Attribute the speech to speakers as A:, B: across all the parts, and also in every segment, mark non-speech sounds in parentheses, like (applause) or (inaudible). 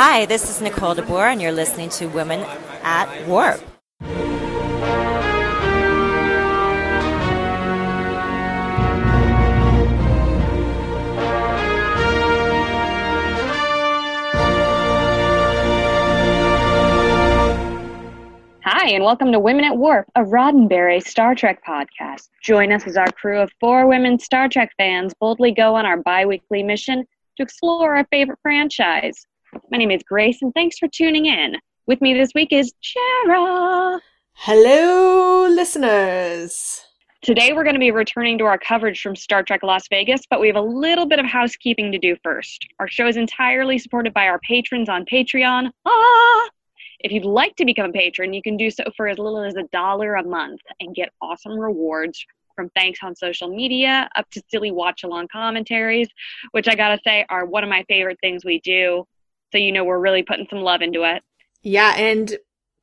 A: Hi, this is Nicole DeBoer, and you're listening to Women at Warp.
B: Hi, and welcome to Women at Warp, a Roddenberry Star Trek podcast. Join us as our crew of four women Star Trek fans boldly go on our bi weekly mission to explore our favorite franchise. My name is Grace, and thanks for tuning in. With me this week is Jarrah.
C: Hello, listeners.
B: Today, we're going to be returning to our coverage from Star Trek Las Vegas, but we have a little bit of housekeeping to do first. Our show is entirely supported by our patrons on Patreon. Ah! If you'd like to become a patron, you can do so for as little as a dollar a month and get awesome rewards from thanks on social media up to silly watch along commentaries, which I gotta say are one of my favorite things we do. So you know we're really putting some love into it.
C: Yeah, and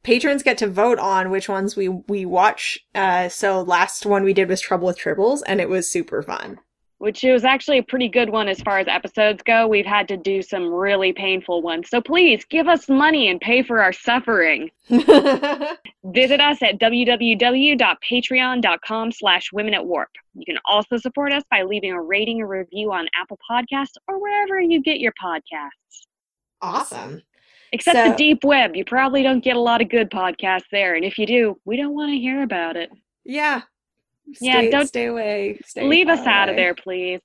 C: patrons get to vote on which ones we we watch. Uh, so last one we did was Trouble with Tribbles, and it was super fun
B: which it was actually a pretty good one as far as episodes go. We've had to do some really painful ones. So please give us money and pay for our suffering. (laughs) Visit us at www.patreon.com slash women at warp. You can also support us by leaving a rating or review on Apple Podcasts or wherever you get your podcasts.
C: Awesome.
B: Except so, the deep web. You probably don't get a lot of good podcasts there. And if you do, we don't want to hear about it.
C: Yeah,
B: Stay, yeah, don't
C: stay away. Stay
B: leave us out of there, please.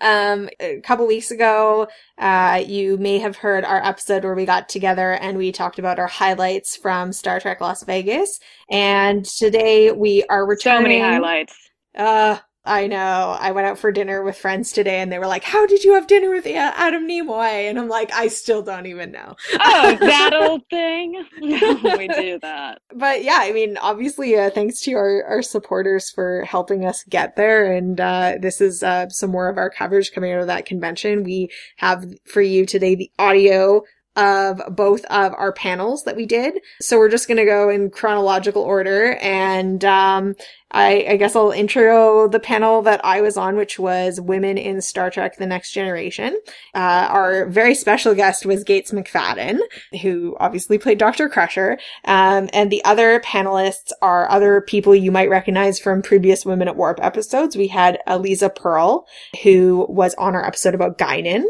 C: Um, a couple weeks ago, uh, you may have heard our episode where we got together and we talked about our highlights from Star Trek Las Vegas. And today we are returning.
B: So many highlights.
C: Uh, I know. I went out for dinner with friends today and they were like, How did you have dinner with Adam Nimoy? And I'm like, I still don't even know.
B: Oh, that (laughs) old thing? We do that.
C: But yeah, I mean, obviously, uh, thanks to our, our supporters for helping us get there. And uh, this is uh, some more of our coverage coming out of that convention. We have for you today the audio of both of our panels that we did. So we're just going to go in chronological order. And um, I, I, guess I'll intro the panel that I was on, which was Women in Star Trek The Next Generation. Uh, our very special guest was Gates McFadden, who obviously played Dr. Crusher. Um, and the other panelists are other people you might recognize from previous Women at Warp episodes. We had Eliza Pearl, who was on our episode about Guinan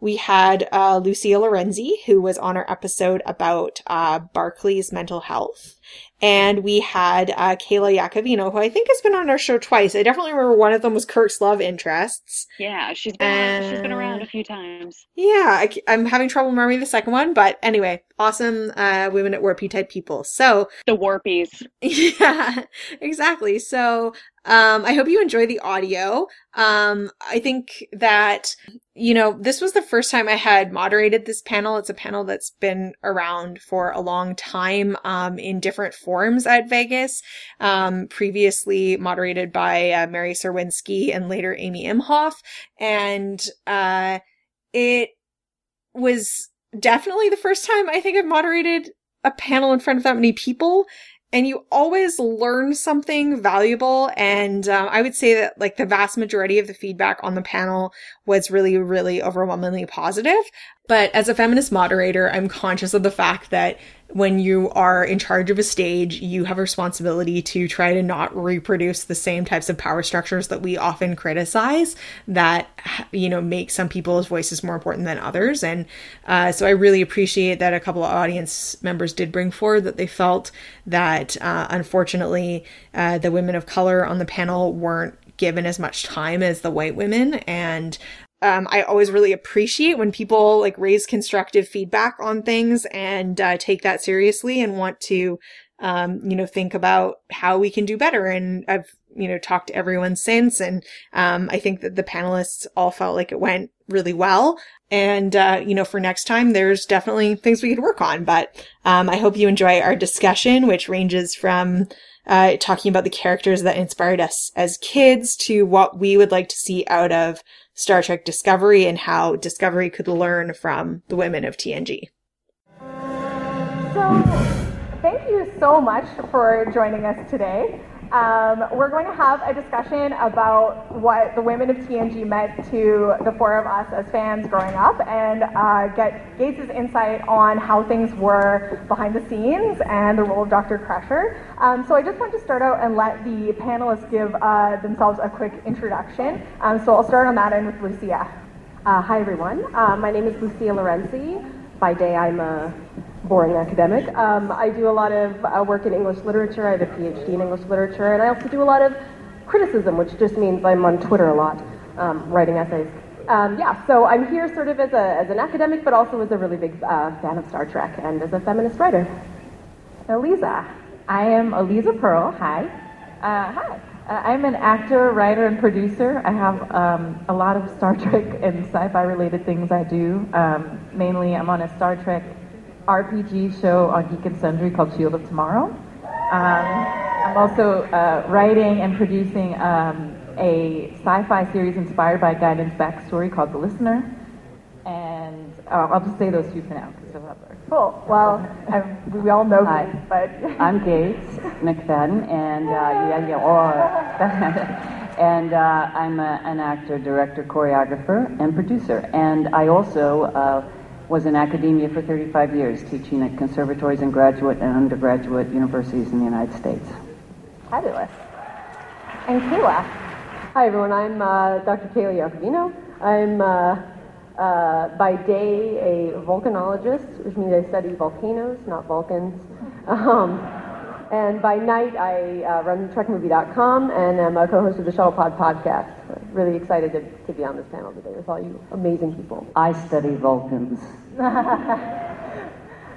C: we had uh, Lucia Lorenzi, who was on our episode about uh, Barclay's mental health. And we had uh, Kayla Iacovino, who I think has been on our show twice. I definitely remember one of them was Kirk's love interests.
B: Yeah, she's been and... she's been around a few times.
C: Yeah, I, am having trouble remembering the second one, but anyway, awesome uh, women at warpy type people. So
B: the warpies. (laughs)
C: Yeah, exactly. So um, I hope you enjoy the audio. Um, I think that, you know, this was the first time I had moderated this panel. It's a panel that's been around for a long time, um, in different forms at Vegas. Um, previously moderated by uh, Mary Serwinski and later Amy Imhoff. And, uh, it was definitely the first time I think I've moderated a panel in front of that many people and you always learn something valuable. And um, I would say that like the vast majority of the feedback on the panel was really, really overwhelmingly positive. But as a feminist moderator, I'm conscious of the fact that when you are in charge of a stage, you have a responsibility to try to not reproduce the same types of power structures that we often criticize that, you know, make some people's voices more important than others. And uh, so I really appreciate that a couple of audience members did bring forward that they felt that, uh, unfortunately, uh, the women of color on the panel weren't given as much time as the white women and um, I always really appreciate when people like raise constructive feedback on things and uh, take that seriously and want to, um, you know, think about how we can do better. And I've, you know, talked to everyone since, and um, I think that the panelists all felt like it went really well. And uh, you know, for next time, there's definitely things we could work on. But um, I hope you enjoy our discussion, which ranges from uh, talking about the characters that inspired us as kids to what we would like to see out of Star Trek Discovery and how Discovery could learn from the women of TNG.
D: So, thank you so much for joining us today. Um, we're going to have a discussion about what the women of TNG meant to the four of us as fans growing up and uh, get Gates' insight on how things were behind the scenes and the role of Dr. Crusher. Um, so I just want to start out and let the panelists give uh, themselves a quick introduction. Um, so I'll start on that end with Lucia.
E: Uh, hi, everyone. Uh, my name is Lucia Lorenzi. By day, I'm a boring academic. Um, I do a lot of uh, work in English literature. I have a PhD in English literature, and I also do a lot of criticism, which just means I'm on Twitter a lot, um, writing essays. Um, yeah, so I'm here sort of as, a, as an academic, but also as a really big uh, fan of Star Trek and as a feminist writer.
D: Eliza.
F: I am Eliza Pearl. Hi. Uh, hi. Uh, I'm an actor, writer, and producer. I have um, a lot of Star Trek and sci-fi related things I do. Um, mainly, I'm on a Star Trek RPG show on Geek and Sundry called Shield of Tomorrow. Um, I'm also uh, writing and producing um, a sci-fi series inspired by Guinan's backstory called The Listener. And uh, I'll just say those two for now because they'll
D: Cool. Well, I'm, we all know
G: Hi.
D: Gates, but (laughs)
G: I'm Gates McFadden, and uh, yeah, yeah, oh, (laughs) and uh, I'm a, an actor, director, choreographer, and producer. And I also uh, was in academia for 35 years, teaching at conservatories and graduate and undergraduate universities in the United States.
D: fabulous. And Kayla.
E: Hi, everyone. I'm uh, Dr. Kayla Iacovino. I'm uh, uh, by day a volcanologist, which means I study volcanoes, not Vulcans. (laughs) Um, and by night, I uh, run TrekMovie.com and I'm a co-host of the Shuttlepod podcast. Really excited to, to be on this panel today with all you amazing people.
G: I study Vulcans. (laughs)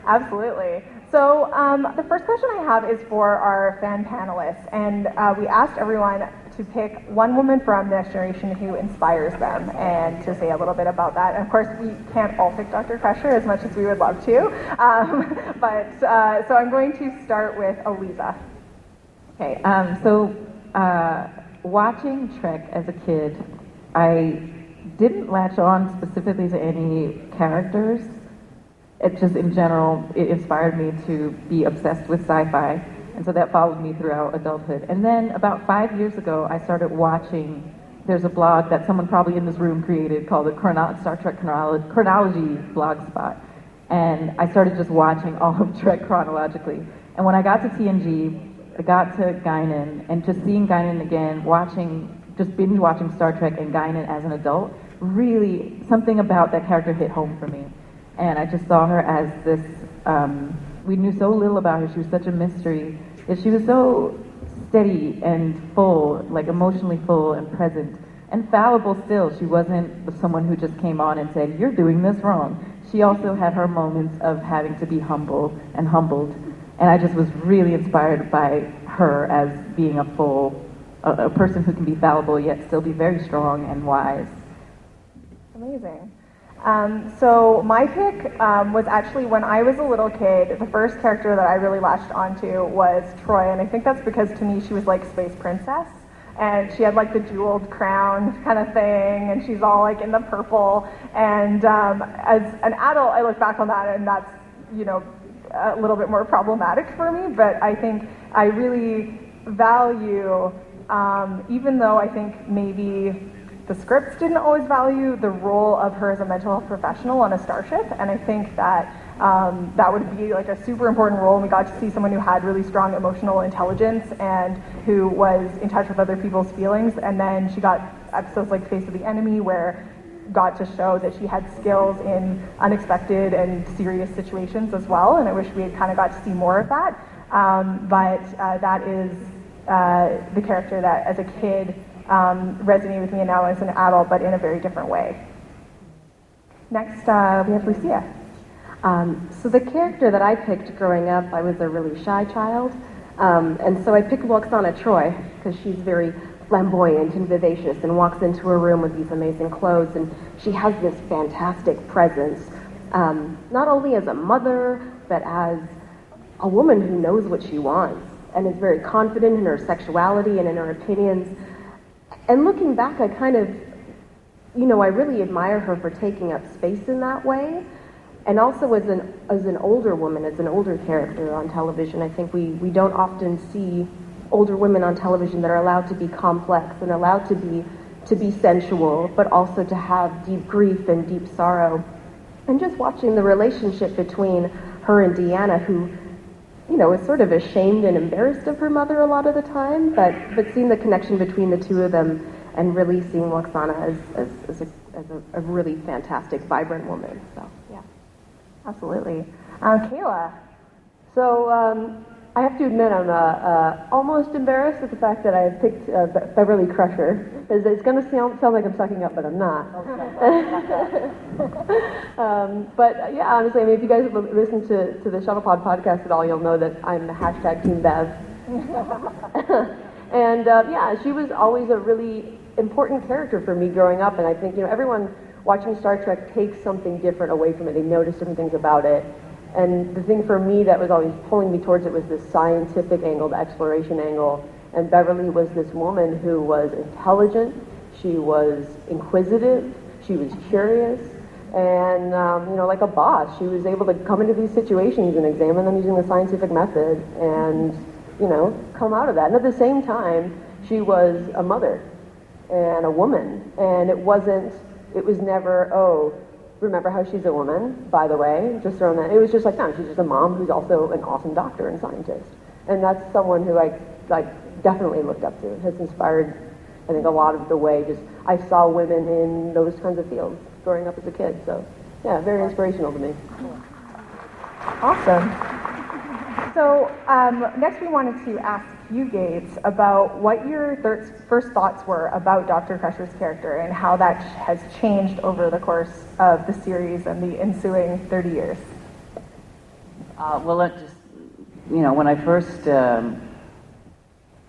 D: Absolutely. So um, the first question I have is for our fan panelists, and uh, we asked everyone to pick one woman from next generation who inspires them, and to say a little bit about that. And of course, we can't all pick Dr. Crusher as much as we would love to, um, (laughs) but uh, so I'm going to start with Eliza.
F: Okay, um, so uh, watching Trek as a kid, I didn't latch on specifically to any characters. It just, in general, it inspired me to be obsessed with sci-fi, and so that followed me throughout adulthood. And then about five years ago, I started watching. There's a blog that someone probably in this room created called the Chrono- Star Trek Chronolo- Chronology blog spot, and I started just watching all of Trek chronologically. And when I got to TNG, I got to Guinan, and just seeing Guinan again, watching, just binge watching Star Trek and Guinan as an adult, really something about that character hit home for me. And I just saw her as this. Um, we knew so little about her. She was such a mystery. Yet she was so steady and full, like emotionally full and present, and fallible still. She wasn't someone who just came on and said, "You're doing this wrong." She also had her moments of having to be humble and humbled. And I just was really inspired by her as being a full, a, a person who can be fallible yet still be very strong and wise.
D: Amazing. Um, so my pick um, was actually when I was a little kid. The first character that I really latched onto was Troi, and I think that's because to me she was like space princess, and she had like the jeweled crown kind of thing, and she's all like in the purple. And um, as an adult, I look back on that, and that's you know a little bit more problematic for me. But I think I really value, um, even though I think maybe the scripts didn't always value the role of her as a mental health professional on a starship, and I think that um, that would be like a super important role. And we got to see someone who had really strong emotional intelligence and who was in touch with other people's feelings. And then she got episodes like Face of the Enemy, where got to show that she had skills in unexpected and serious situations as well. And I wish we had kind of got to see more of that. Um, but uh, that is uh, the character that, as a kid, um, resonate with me and now as an adult, but in a very different way. Next, uh, we have Lucia.
E: Um, so the character that I picked growing up, I was a really shy child, um, and so I picked Lwaxana Troi because she's very flamboyant and vivacious and walks into a room with these amazing clothes, and she has this fantastic presence, um, not only as a mother, but as a woman who knows what she wants and is very confident in her sexuality and in her opinions. And looking back, I kind of, you know, I really admire her for taking up space in that way. And also as an as an older woman, as an older character on television, I think we, we don't often see
H: older women on television that are allowed to be complex and allowed to be to be sensual, but also to have deep grief and deep sorrow. And just watching the relationship between her and Deanna, who, you know, is sort of ashamed and embarrassed of her mother a lot of the time, but, but seeing the connection between the two of them and really seeing Lwaxana as, as, as, a, as a, a, really fantastic, vibrant woman. So, yeah.
D: Absolutely. Um, Kayla.
E: So, um, I have to admit, I'm uh, uh, almost embarrassed at the fact that I picked uh, Be- Beverly Crusher. Because it's going to sound, sound like I'm sucking up, but I'm not. (laughs) um, but uh, yeah, honestly, I mean, if you guys have listened to, to the Shuttlepod podcast at all, you'll know that I'm the hashtag Team Bev. (laughs) and uh, yeah, she was always a really important character for me growing up. And I think, you know, everyone watching Star Trek takes something different away from it. They notice different things about it. And the thing for me that was always pulling me towards it was this scientific angle, the exploration angle. And Beverly was this woman who was intelligent, she was inquisitive, she was curious, and um, you know, like a boss, she was able to come into these situations and examine them using the scientific method, and you know, come out of that. And at the same time, she was a mother and a woman, and it wasn't. It was never, oh, remember how she's a woman, by the way, just throwing that. It was just like, no, she's just a mom who's also an awesome doctor and scientist. And that's someone who I like definitely looked up to, has inspired, I think, a lot of the way just I saw women in those kinds of fields growing up as a kid. So, yeah, very inspirational to me.
D: Awesome. So, um, next we wanted to ask you, Gates, about what your thir- first thoughts were about Dr. Crusher's character and how that has changed over the course of the series and the ensuing 30 years.
G: Uh, well, it just, you know, when I first um,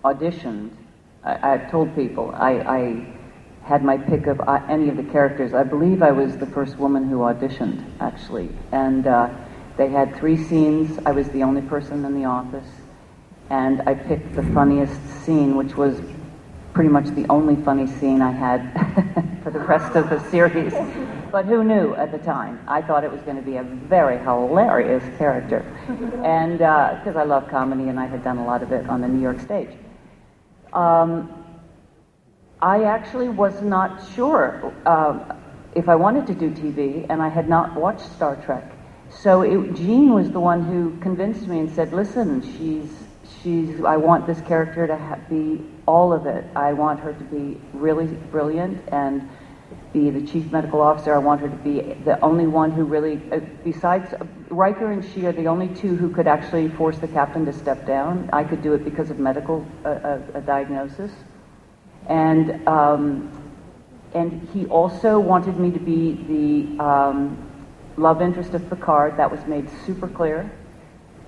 G: auditioned, I, I, told people I, I had my pick of uh, any of the characters. I believe I was the first woman who auditioned, actually. And uh, they had three scenes. I was the only person in the office and I picked the funniest scene, which was pretty much the only funny scene I had (laughs) for the rest of the series. But who knew at the time? I thought it was going to be a very hilarious character. And because uh, I love comedy and I had done a lot of it on the New York stage. Um, I actually was not sure uh, if I wanted to do TV, and I had not watched Star Trek. So it, Gene was the one who convinced me and said, listen, she's she's I want this character to ha- be all of it. I want her to be really brilliant and be the chief medical officer. I want her to be the only one who really, uh, besides uh, Riker and she are the only two who could actually force the captain to step down. I could do it because of medical uh, uh, diagnosis, and um, and he also wanted me to be the um, love interest of Picard. That was made super clear.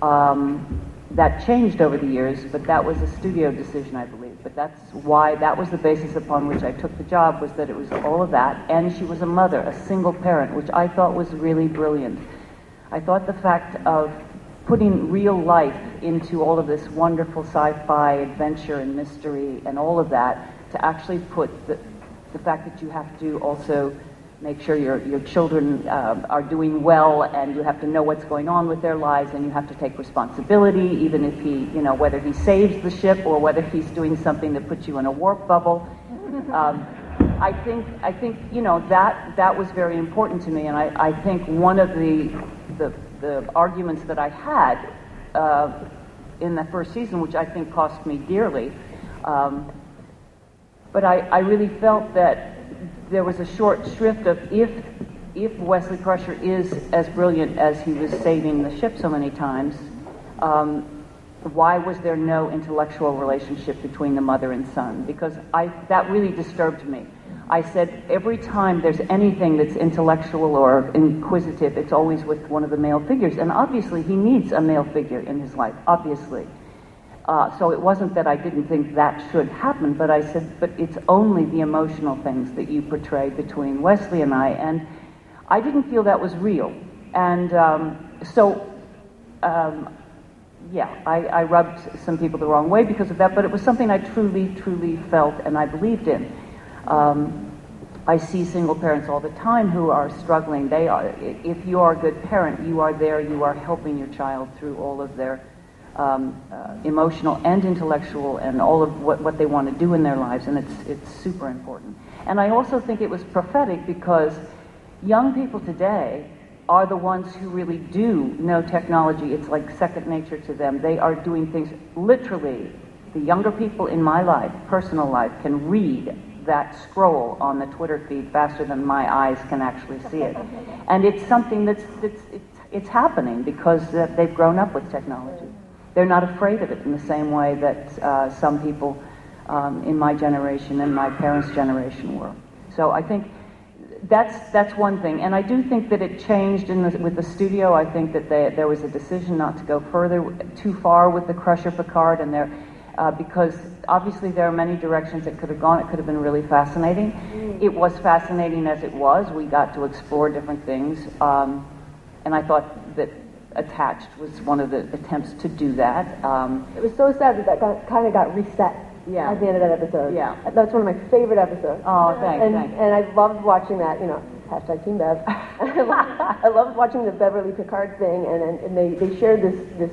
G: Um, that changed over the years, but that was a studio decision, I believe. But that's why that was the basis upon which I took the job was that it was all of that, and she was a mother, a single parent, which I thought was really brilliant. I thought the fact of putting real life into all of this wonderful sci-fi adventure and mystery and all of that to actually put the, the fact that you have to also make sure your, your children uh, are doing well and you have to know what's going on with their lives and you have to take responsibility even if he you know whether he saves the ship or whether he's doing something that puts you in a warp bubble. Um, i think i think you know that that was very important to me. And i, I think one of the, the, the arguments that i had uh, in the first season which i think cost me dearly um, but I, I really felt that there was a short shrift of if if Wesley Crusher is as brilliant as he was saving the ship so many times, um, why was there no intellectual relationship between the mother and son? Because I that really disturbed me. I said every time there's anything that's intellectual or inquisitive, it's always with one of the male figures, and obviously he needs a male figure in his life, obviously. Uh, so it wasn't that I didn't think that should happen, but I said, but it's only the emotional things that you portray between Wesley and I, and I didn't feel that was real. And um, so, um, yeah, I, I, rubbed some people the wrong way because of that, but it was something I truly, truly felt and I believed in. Um, I see single parents all the time who are struggling. They are, if you are a good parent, you are there, you are helping your child through all of their um, uh, emotional and intellectual and all of what, what they want to do in their lives, and it's, it's super important. And I also think it was prophetic because young people today are the ones who really do know technology. It's like second nature to them. They are doing things literally. The younger people in my life, personal life, can read that scroll on the Twitter feed faster than my eyes can actually see it. (laughs) And it's something that's, that's it's, it's happening because uh, they've grown up with technology. They're not afraid of it in the same way that uh, some people um, in my generation and my parents' generation were. So I think that's that's one thing, and I do think that it changed the, with the studio. I think that they, there was a decision not to go further too far with the Crusher Picard, and there uh, because obviously there are many directions it could have gone. It could have been really fascinating. Mm. It was fascinating as it was. We got to explore different things, um, and I thought that attached was one of the attempts to do that. Um,
I: it was so sad that that got, kind of got reset yeah. at the end of that episode.
G: Yeah.
I: That's one of my favorite episodes.
G: Oh, thanks,
I: and,
G: thanks.
I: And I loved watching that, you know, hashtag Team Bev. (laughs) I loved watching the Beverly Picard thing, and, and, and they, they shared this, this,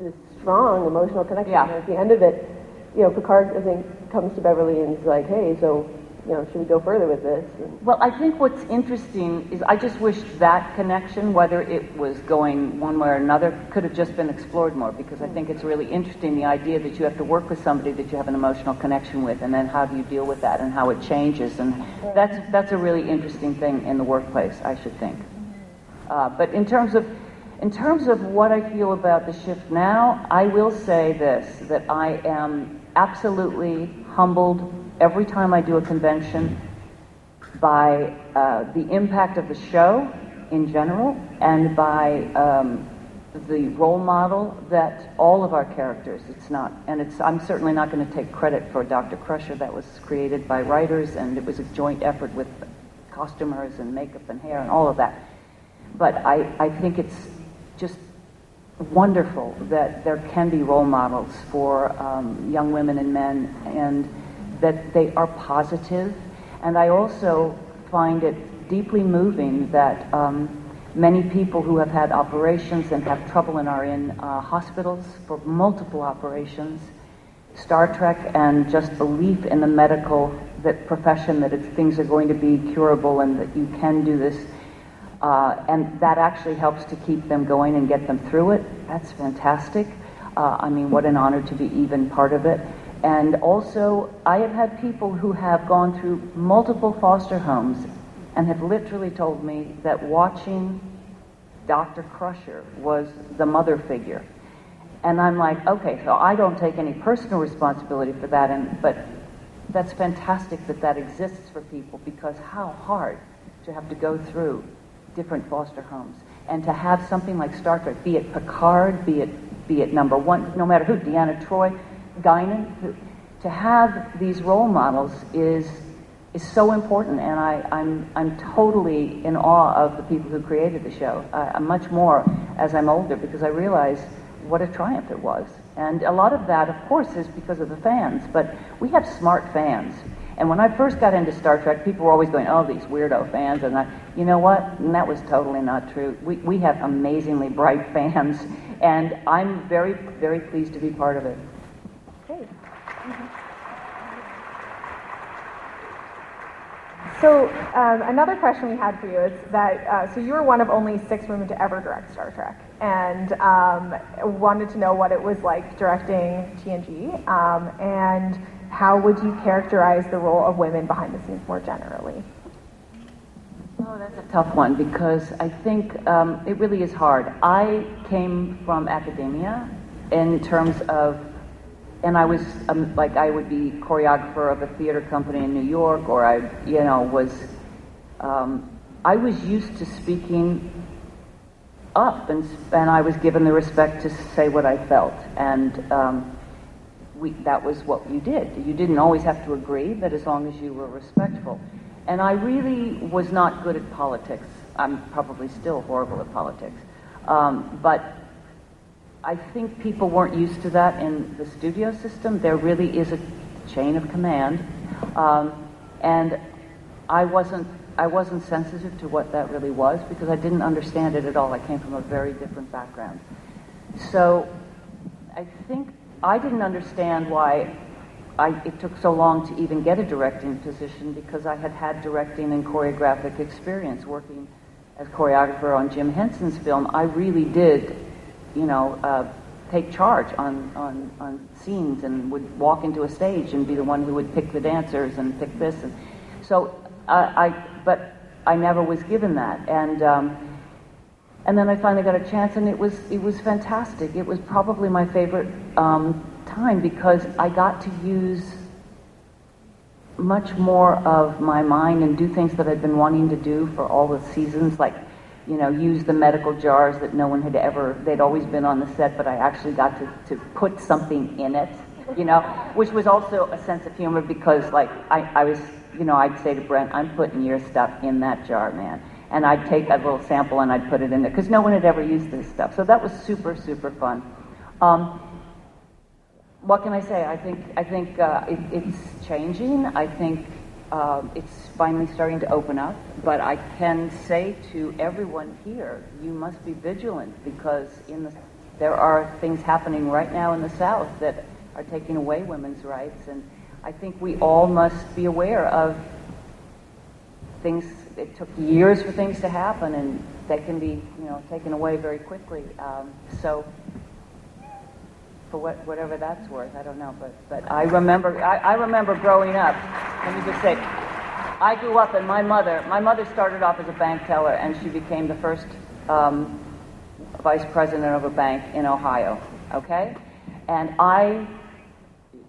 I: this strong emotional connection.
G: Yeah.
I: And at the end of it, you know, Picard, I think, comes to Beverly and is like, hey, so you know, should we go further with this?
G: Well, I think what's interesting is I just wish that connection, whether it was going one way or another, could have just been explored more because I think it's really interesting the idea that you have to work with somebody that you have an emotional connection with, and then how do you deal with that and how it changes, and that's that's a really interesting thing in the workplace, I should think. Uh, but in terms of in terms of what I feel about the shift now, I will say this: that I am absolutely humbled every time I do a convention by uh, the impact of the show in general and by um, the role model that all of our characters it's not and it's i'm certainly not going to take credit for dr crusher that was created by writers and it was a joint effort with costumers and makeup and hair and all of that. But i, I think it's just wonderful that there can be role models for um, young women and men and that they are positive. And I also find it deeply moving that um, many people who have had operations and have trouble and are in uh, hospitals for multiple operations, Star Trek and just belief in the medical that profession that things are going to be curable and that you can do this. Uh, and that actually helps to keep them going and get them through it. That's fantastic. Uh, I mean, what an honor to be even part of it. And also, I have had people who have gone through multiple foster homes and have literally told me that watching Dr. Crusher was the mother figure. And I'm like, okay, so I don't take any personal responsibility for that, and, but that's fantastic that that exists for people because how hard to have to go through different foster homes and to have something like Star Trek, be it Picard, be it be it number one, no matter who, Deanna Troi, To have these role models is is so important, and I, I'm I'm totally in awe of the people who created the show. I'm much more as I'm older because I realize what a triumph it was, and a lot of that, of course, is because of the fans. But we have smart fans, and when I first got into Star Trek, people were always going, "Oh, these weirdo fans," and I, you know what? And that was totally not true. We we have amazingly bright (laughs) fans, and I'm very very pleased to be part of it.
D: So um, another question we had for you is that uh, so you were one of only six women to ever direct Star Trek, and um, wanted to know what it was like directing TNG, um, and how would you characterize the role of women behind the scenes more generally?
G: Oh, that's a tough one because I think um, it really is hard. I came from academia in terms of and I was um, like I would be choreographer of a theater company in New York, or I, you know, was um, I was used to speaking up, and and I was given the respect to say what I felt, and um, we, that was what you did. You didn't always have to agree, but as long as you were respectful. And I really was not good at politics. I'm probably still horrible at politics, um, but I think people weren't used to that in the studio system. There really is a chain of command, um, and I wasn't I wasn't sensitive to what that really was because I didn't understand it at all. I came from a very different background. So I think I didn't understand why I, it took so long to even get a directing position because I had had directing and choreographic experience working as choreographer on Jim Henson's film. I really did, you know, uh, take charge on, on, on scenes and would walk into a stage and be the one who would pick the dancers and pick this. And so uh, I, but I never was given that. And, um, and then I finally got a chance, and it was it was fantastic. It was probably my favorite um, time because I got to use much more of my mind and do things that I'd been wanting to do for all the seasons, like you know, use the medical jars that no one had ever. They'd always been on the set, but I actually got to to put something in it, you know, which was also a sense of humor because like I, I was, you know, I'd say to Brent, I'm putting your stuff in that jar, man and I'd take a little sample and I'd put it in there because no one had ever used this stuff. So that was super, super fun. Um, what can I say? I think I think uh, it, it's changing. I think uh, it's finally starting to open up. But I can say to everyone here, you must be vigilant because in the there are things happening right now in the South that are taking away women's rights, and I think we all must be aware of things it took years for things to happen, and they can be, you know, taken away very quickly. Um, so, for what, whatever that's worth, I don't know. But, but I remember, I, I remember growing up. Let me just say, I grew up, and my mother, my mother started off as a bank teller, and she became the first um, vice president of a bank in Ohio. Okay, and I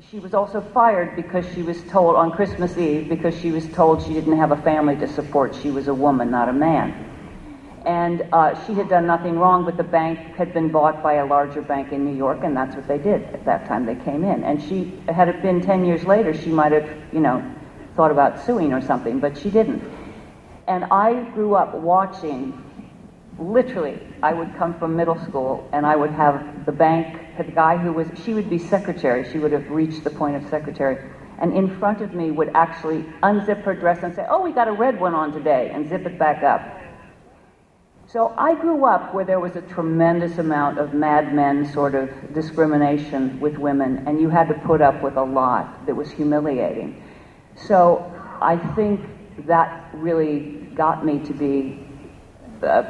G: she was also fired because she was told on Christmas Eve because she was told she didn't have a family to support. She was a woman, not a man. And uh, she had done nothing wrong, but the bank had been bought by a larger bank in New York, and that's what they did at that time. They came in, and she had it been ten years later, she might have, you know, thought about suing or something, but she didn't. And I grew up watching literally, I would come from middle school and I would have the bank, the guy who was, she would be secretary, she would have reached the point of secretary, and in front of me would actually unzip her dress and say, Oh, we got a red one on today, and zip it back up. So I grew up where there was a tremendous amount of Mad Men sort of discrimination with women, and you had to put up with a lot that was humiliating. So I think that really got me to be uh,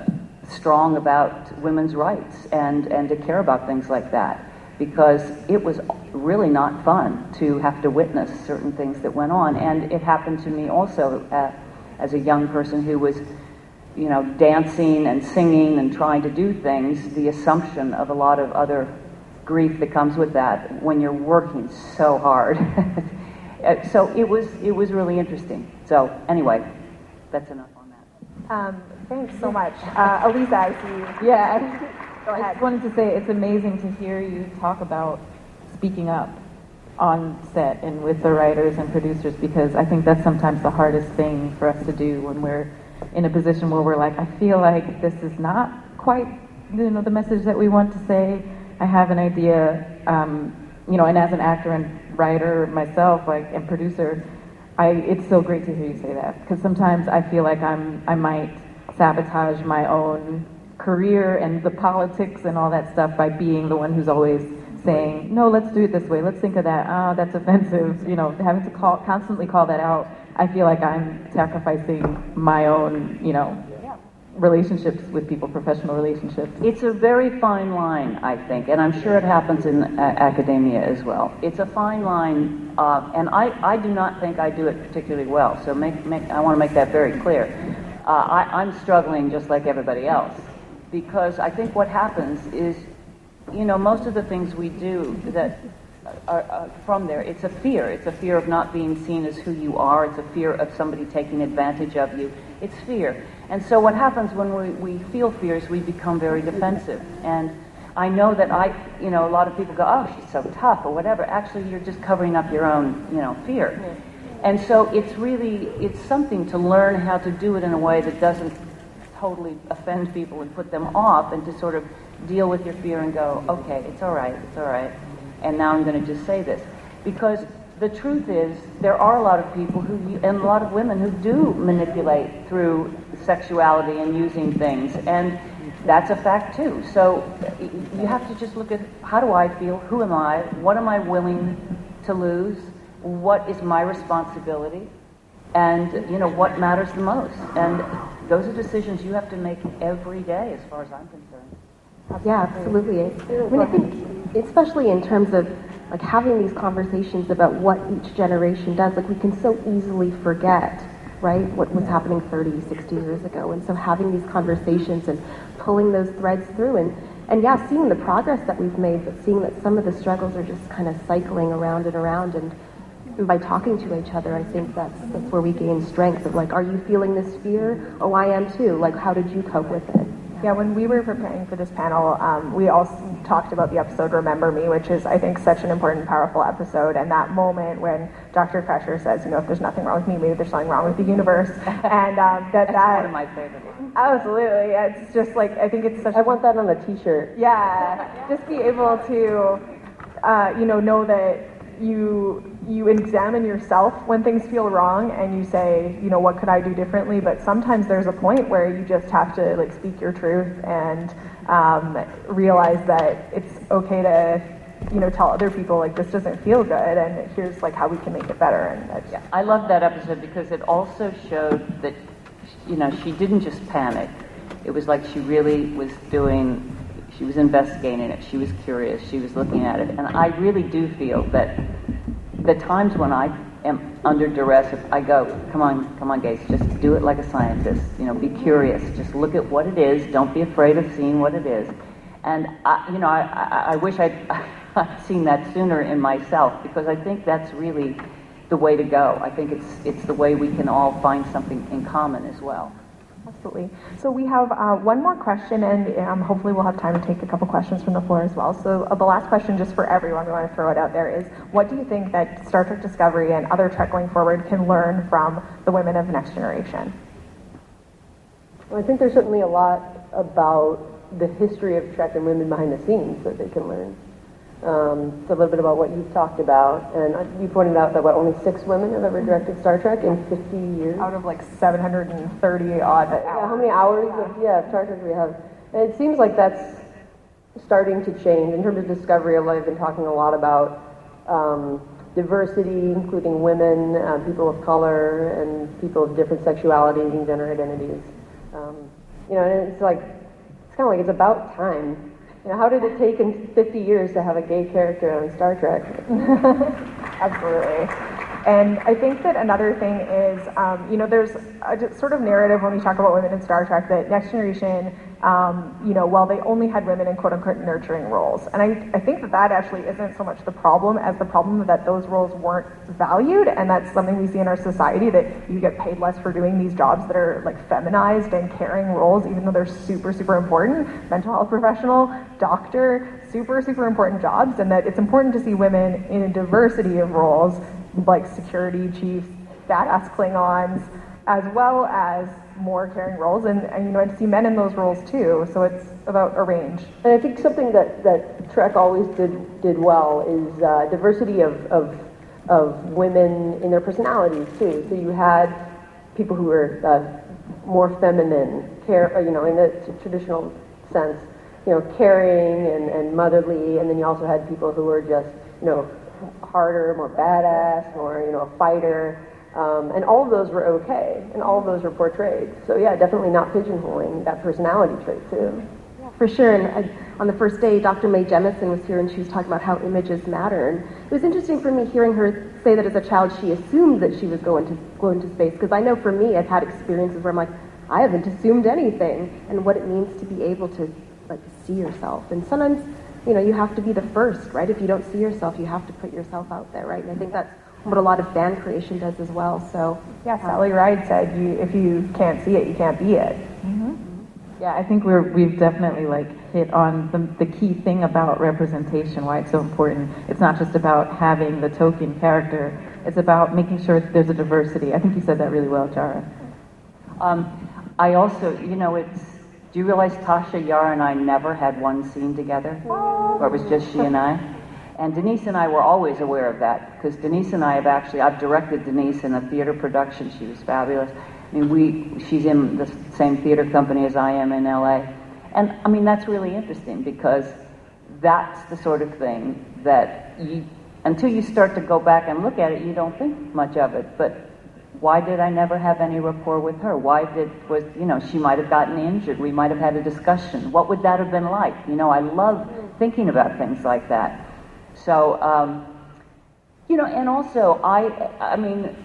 G: strong about women's rights and, and to care about things like that because it was really not fun to have to witness certain things that went on. And it happened to me also uh, as a young person who was, you know, dancing and singing and trying to do things, the assumption of a lot of other grief that comes with that when you're working so hard. (laughs) Uh, so it was, it was really interesting. So anyway, that's enough on that.
D: Um, Thanks so much. Uh, Eliza, I see you.
F: Yeah, (laughs)
D: Go
F: I just wanted to say it's amazing to hear you talk about speaking up on set and with the writers and producers because I think that's sometimes the hardest thing for us to do when we're in a position where we're like, I feel like this is not quite you know the message that we want to say. I have an idea, um, you know, and as an actor and writer myself, like and producer, I it's so great to hear you say that because sometimes I feel like I'm I might sabotage my own career and the politics and all that stuff by being the one who's always saying, no, let's do it this way. Let's think of that. Ah, oh, that's offensive. You know, having to call, constantly call that out. I feel like I'm sacrificing my own, you know, relationships with people, professional relationships.
G: It's a very fine line, I think, and I'm sure it happens in uh, academia as well. It's a fine line, uh, and I, I do not think I do it particularly well. So make, make, I want to make that very clear. Uh, I, I'm struggling just like everybody else because I think what happens is, you know, most of the things we do that are, are from there, it's a fear. It's a fear of not being seen as who you are. It's a fear of somebody taking advantage of you. It's fear. And so what happens when we, we feel fears, we become very defensive. And I know that I, you know, a lot of people go, oh, she's so tough or whatever. Actually, you're just covering up your own, you know, fear. And so it's really, it's something to learn how to do it in a way that doesn't totally offend people and put them off and to sort of deal with your fear and go, okay, it's all right, it's all right. And now I'm going to just say this. Because the truth is, there are a lot of people who, and a lot of women who do manipulate through sexuality and using things. And that's a fact too. So you have to just look at how do I feel? Who am I? What am I willing to lose? What is my responsibility? And you know what matters the most? And those are decisions you have to make every day, as far as I'm concerned.
E: Uh, yeah, absolutely. I mean, I think, especially in terms of like having these conversations about what each generation does, like we can so easily forget, right, what was happening 30, 60 years ago. And so having these conversations and pulling those threads through and, and yeah, seeing the progress that we've made, but seeing that some of the struggles are just kind of cycling around and around and, and by talking to each other, I think that's that's where we gain strength of like, are you feeling this fear? Oh, I am too. Like, how did you cope with it?
D: Yeah, when we were preparing for this panel, um, we also talked about the episode "Remember Me," which is, I think, such an important, powerful episode. And that moment when Dr. Crusher says, "You know, if there's nothing wrong with me, maybe there's something wrong with the universe," (laughs) and um, that
G: That's
D: that
G: one of my favorites.
D: absolutely, it's just like I think it's such.
I: I want that on a T-shirt.
D: Yeah, just be able to, uh, you know, know that you you examine yourself when things feel wrong and you say, you know, what could I do differently? But sometimes there's a point where you just have to like speak your truth and um, realize that it's okay to, you know, tell other people like this doesn't feel good and here's like how we can make it better. And yeah.
G: I love that episode because it also showed that, you know, she didn't just panic. It was like she really was doing, she was investigating it. She was curious. She was looking at it. And I really do feel that the times when I am under duress, if I go, come on, come on, Gates, just do it like a scientist. You know, be curious. Just look at what it is. Don't be afraid of seeing what it is. And I, you know, I, I, I wish I'd, (laughs) I'd seen that sooner in myself because I think that's really the way to go. I think it's it's the way we can all find something in common as well.
D: Absolutely. So we have uh, one more question, and um, hopefully we'll have time to take a couple questions from the floor as well. So uh, the last question, just for everyone, we want to throw it out there, is what do you think that Star Trek Discovery and other Trek going forward can learn from the women of the Next Generation?
I: Well, I think there's certainly a lot about the history of Trek and women behind the scenes that they can learn. Um, it's a little bit about what you've talked about, and uh, you pointed out that what only six women have ever directed Star Trek in 50 years.
D: Out of like 730 odd hours.
I: Yeah, how many hours of yeah Star Trek do we have? And it seems like that's starting to change in terms of Discovery. I've been talking a lot about um, diversity, including women, uh, people of color, and people of different sexualities and gender identities. Um, you know, and it's like it's kind of like it's about time. You know, how did it take in 50 years to have a gay character on Star Trek? (laughs)
D: Absolutely. And I think that another thing is, um, you know, there's a sort of narrative when we talk about women in Star Trek that Next Generation, um, you know, while they only had women in quote unquote nurturing roles. And I, I think that that actually isn't so much the problem as the problem that those roles weren't valued. And that's something we see in our society that you get paid less for doing these jobs that are like feminized and caring roles, even though they're super, super important. Mental health professional, doctor, super, super important jobs. And that it's important to see women in a diversity of roles like security chiefs, badass Klingons, as well as more caring roles, and, and you know, I see men in those roles too. So it's about a range.
I: And I think something that, that Trek always did did well is uh, diversity of, of of women in their personalities too. So you had people who were uh, more feminine, care, you know, in the t- traditional sense, you know, caring and, and motherly, and then you also had people who were just, you know, harder, more badass, more, you know, a fighter. Um, and all of those were okay, and all of those were portrayed. So yeah, definitely not pigeonholing that personality trait too.
E: For sure. And I, on the first day, Dr. Mae Jemison was here and she was talking about how images matter. And it was interesting for me hearing her say that as a child she assumed that she was going to go into space. Because I know for me, I've had experiences where I'm like, I haven't assumed anything, and what it means to be able to like see yourself. And sometimes, you know, you have to be the first, right? If you don't see yourself, you have to put yourself out there, right? And I think that's what a lot of fan creation does as well. So
D: yeah, Sally Ride said, "You if you can't see it, you can't be it."
F: Yeah, I think we're we've definitely like hit on the, the key thing about representation, why it's so important. It's not just about having the token character; it's about making sure there's a diversity. I think you said that really well, Jarrah.
G: Um, I also, you know, it's. Do you realize Tasha Yar and I never had one scene together, where it was just she and I? And Denise and I were always aware of that because Denise and I have actually I've directed Denise in a theater production. She was fabulous. I mean, we she's in the same theater company as I am in LA, And I mean, that's really interesting because that's the sort of thing that you, until you start to go back and look at it, you don't think much of it. But why did I never have any rapport with her? Why did, was, you know, she might have gotten injured. We might have had a discussion. What would that have been like? You know, I love thinking about things like that. So, um, you know, and also, I, I mean,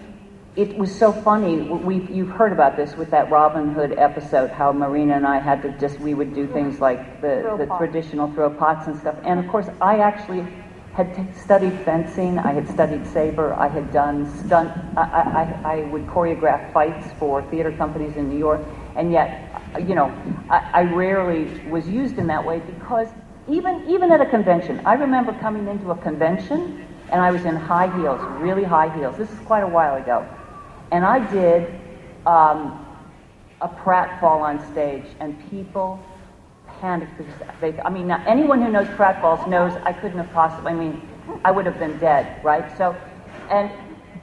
G: it was so funny. We, you've heard about this with that Robin Hood episode, how Marina and I had to just, we would do things like the, the traditional throw pots and stuff. And of course, I actually had t- studied fencing, I had studied saber, I had done stunt, I, I, I would choreograph fights for theater companies in New York, and yet, you know, I, I rarely was used in that way because even, even at a convention, I remember coming into a convention and I was in high heels, really high heels. This is quite a while ago. And I did um, a pratfall on stage, and people panicked because they, I mean, now, anyone who knows pratfalls knows I couldn't have possibly, I mean, I would have been dead, right? So, and,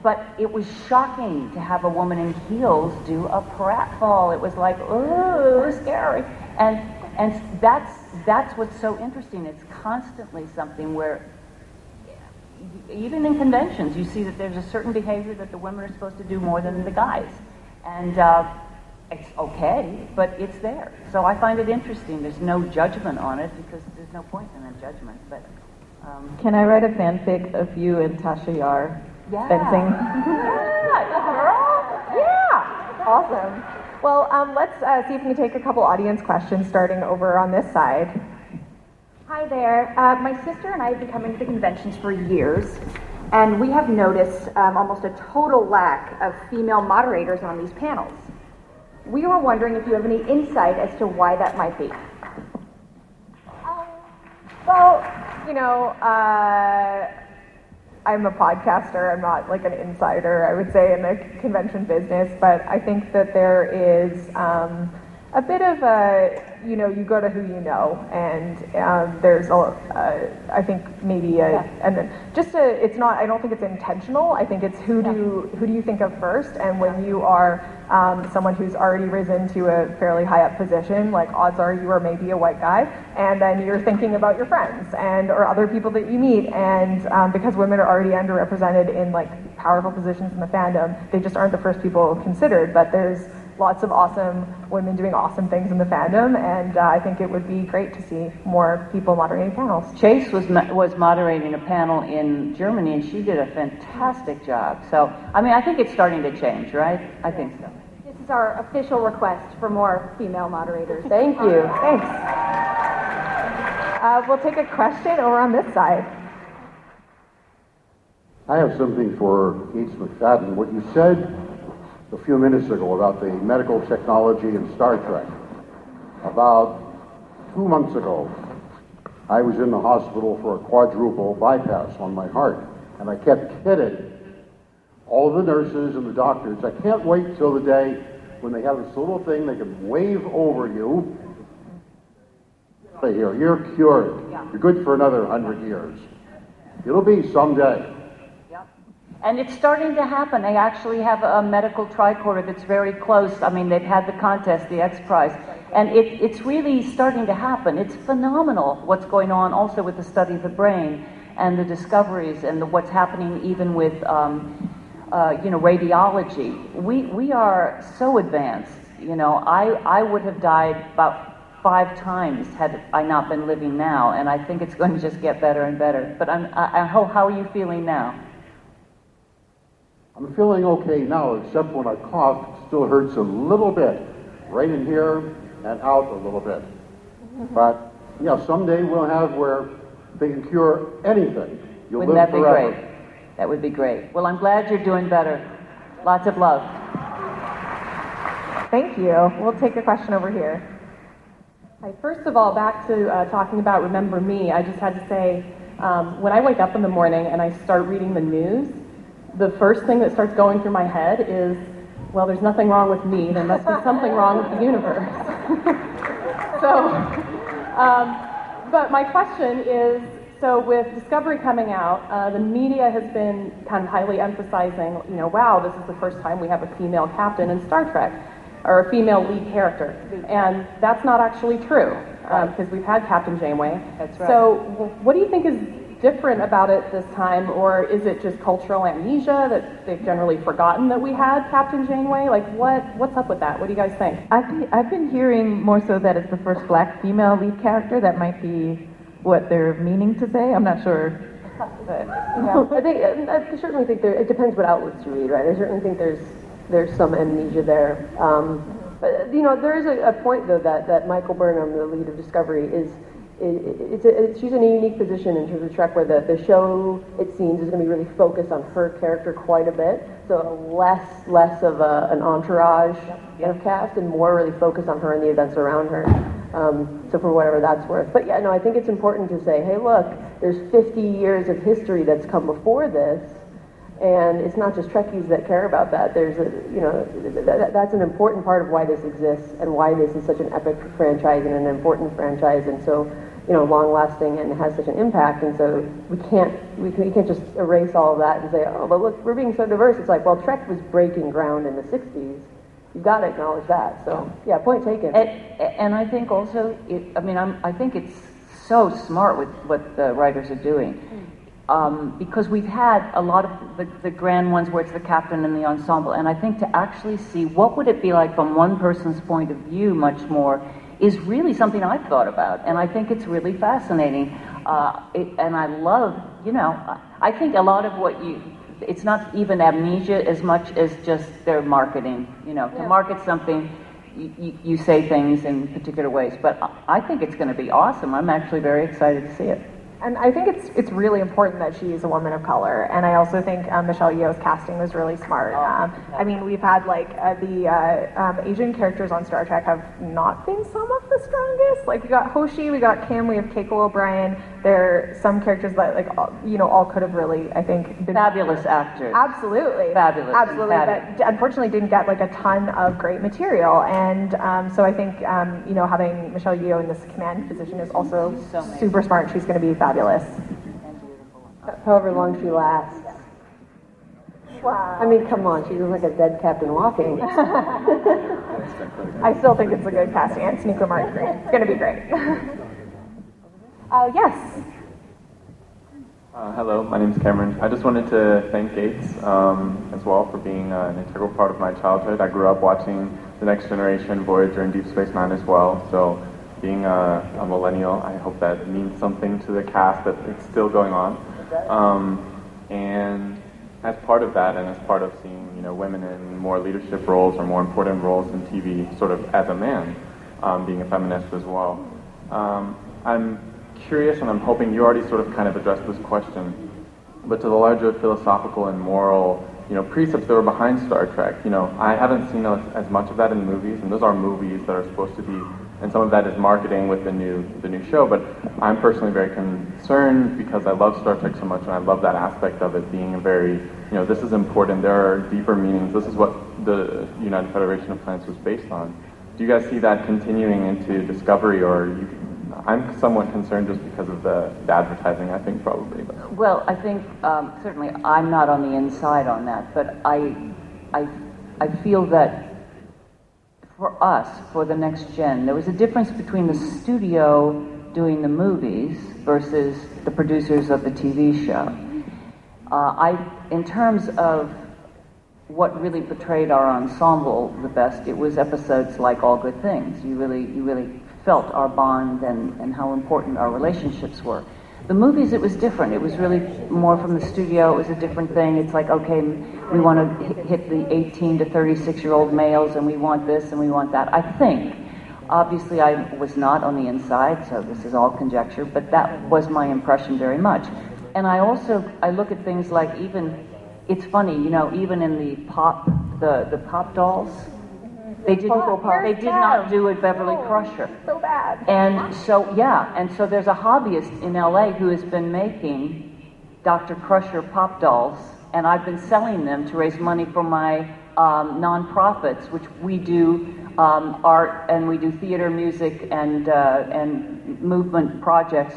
G: but it was shocking to have a woman in heels do a pratfall. It was like, ooh, scary. And, and that's, that's what's so interesting. It's constantly something where even in conventions, you see that there's a certain behavior that the women are supposed to do more than the guys. And uh, it's okay, but it's there. So I find it interesting. There's no judgment on it because there's no point in a judgment. But um,
F: Can I write a fanfic of you and Tasha Yar
G: yeah.
F: fencing? (laughs)
G: yeah, girl. Yeah.
D: Awesome. Well, um, let's uh, see if we can take a couple audience questions starting over on this side.
J: Hi there. Uh, my sister and I have been coming to the conventions for years, and we have noticed um, almost a total lack of female moderators on these panels. We were wondering if you have any insight as to why that might be.
D: Well, you know, uh, I'm a podcaster. I'm not like an insider, I would say, in the convention business, but I think that there is um, a bit of a, you know, you go to who you know, and um, there's a, uh, I think maybe a, and then just a, it's not, I don't think it's intentional. I think it's who do you, who do you think of first, and when you are um, someone who's already risen to a fairly high up position, like odds are you are maybe a white guy, and then you're thinking about your friends and or other people that you meet, and um, because women are already underrepresented in like powerful positions in the fandom, they just aren't the first people considered. But there's lots of awesome women doing awesome things in the fandom, and uh, I think it would be great to see more people moderating panels.
G: Chase was mo- was moderating a panel in Germany, and she did a fantastic job. So, I mean, I think it's starting to change, right? I think so.
J: This is our official request for more female moderators.
D: Thank you. Thanks. Uh, we'll take a question over on this side.
K: I have something for Gates McFadden. What you said a few minutes ago about the medical technology in Star Trek. About two months ago, I was in the hospital for a quadruple bypass on my heart, and I kept kidding all the nurses and the doctors. I can't wait till the day when they have this little thing they can wave over you. Say here, you're cured. You're good for another hundred years. It'll be someday.
G: And it's starting to happen. They actually have a medical tricorder that's very close. I mean, they've had the contest, the X Prize. And it, it's really starting to happen. It's phenomenal what's going on also with the study of the brain and the discoveries and the, what's happening even with, um, uh, you know, radiology. We, we are so advanced. You know, I, I would have died about five times had I not been living now. And I think it's going to just get better and better. But I'm, I, I, how, how are you feeling now?
K: I'm feeling okay now, except when I cough, it still hurts a little bit, right in here and out a little bit. But yeah, someday we'll have where they can cure anything. You'll
G: Wouldn't that be
K: forever.
G: great? That would be great. Well, I'm glad you're doing better. Lots of love.
D: Thank you. We'll take a question over here.
L: Hi, first of all, back to uh, talking about Remember Me, I just had to say um, when I wake up in the morning and I start reading the news, the first thing that starts going through my head is, well, there's nothing wrong with me. There must be something wrong with the universe. (laughs) so, um, but my question is so with Discovery coming out, uh, the media has been kind of highly emphasizing, you know, wow, this is the first time we have a female captain in Star Trek or a female lead character. And that's not actually true. because we've had Captain Janeway.
G: That's right.
L: So, w- what do you think is different about it this time, or is it just cultural amnesia that they've generally forgotten that we had Captain Janeway? Like, what what's up with that? What do you guys think?
F: I've been, I've been hearing more so that it's the first black female lead character. That might be what they're meaning to say. I'm not sure. But,
I: Yeah, I think I certainly think there. It depends what outlets you read, right? I certainly think there's there's some amnesia there. Um, but you know, there is a, a point though that that Michael Burnham, the lead of Discovery, is. It, it's, a, it's she's in a unique position in terms of Trek, where the, the show it seems is going to be really focused on her character quite a bit. So less less of a, an entourage kind of cast, and more really focused on her and the events around her. Um, so for whatever that's worth. But yeah, no, I think it's important to say, hey, look, there's 50 years of history that's come before this, and it's not just Trekkies that care about that. There's a, you know, th- th- that's an important part of why this exists and why this is such an epic franchise and an important franchise, and so, you know, long lasting and has such an impact. And so we can't, we, we can't just erase all of that and say, oh, but look, we're being so diverse. It's like, well, Trek was breaking ground in the 60s. You've got to acknowledge that. So yeah, point taken.
G: And, and I think also, it, I mean, I'm, I think it's so smart with what the writers are doing. Um, because we've had a lot of the, the grand ones where it's the captain and the ensemble, and I think to actually see what would it be like from one person's point of view much more is really something I've thought about, and I think it's really fascinating. Uh, it, and I love, you know, I- think a lot of what you, it's not even amnesia as much as just their marketing. You know, to market something, you, say things in particular ways. But I think it's going to be awesome. I'm actually very excited to see it.
D: And I think it's it's really important that she is a woman of color. And I also think um, Michelle Yeoh's casting was really smart. Um, I mean, we've had like uh, the uh, um, Asian characters on Star Trek have not been some of the strongest. Like we got Hoshi, we got Kim, we have Keiko O'Brien. There are some characters that like all, you know all could have really I think been
G: Fabulous actors.
D: Absolutely.
G: Fabulous.
D: Absolutely.
G: Fabulous.
D: But unfortunately didn't get like a ton of great material. And um, so I think, um, you know, having Michelle Yeoh in this command position is also super smart. She's going to be fabulous.
I: However long she lasts.
D: Wow.
I: I mean, come on, she she's like a dead captain walking. (laughs)
D: I still think it's a good casting. And Sonequa Martin-Green. It's going to be great. (laughs) uh, yes.
M: Uh, hello, my name is Cameron. I just wanted to thank Gates um, as well for being uh, an integral part of my childhood. I grew up watching The Next Generation, Voyager, and Deep Space Nine as well. So, being a, a millennial, I hope that means something to the cast that it's still going on. Um, and as part of that, and as part of seeing you know women in more leadership roles or more important roles in TV, sort of as a man, um, being a feminist as well. Um, I'm curious, and I'm hoping you already sort of kind of addressed this question, but to the larger philosophical and moral, you know, precepts that were behind Star Trek, you know, I haven't seen as, as much of that in movies, and those are movies that are supposed to be, and some of that is marketing with the new the new show. But I'm personally very concerned because I love Star Trek so much, and I love that aspect of it being a very, you know, this is important. There are deeper meanings. This is what the United Federation of Planets was based on. Do you guys see that continuing into Discovery, or you, I'm somewhat concerned just because of the, the advertising, I think, probably. But.
G: Well, I think um, certainly I'm not on the inside on that, but I, I, I feel that for us, for the next gen, there was a difference between the studio doing the movies versus the producers of the TV show. Uh, I, in terms of what really portrayed our ensemble the best, it was episodes like All Good Things. You really, you really felt our bond and, and how important our relationships were. The movies, it was different. It was really more from the studio. It was a different thing. It's like, okay, we want to hit the 18 to 36 year old males, and we want this and we want that. I think, obviously, I was not on the inside, so this is all conjecture, but that was my impression very much. And I also, I look at things like even, it's funny, you know, even in the pop, the, the pop dolls, they did, they did not do a Beverly Crusher.
D: So bad.
G: And so, yeah, and so there's a hobbyist in LA who has been making Dr. Crusher pop dolls, and I've been selling them to raise money for my um, nonprofits, which we do um, art and we do theater, music, and uh, and movement projects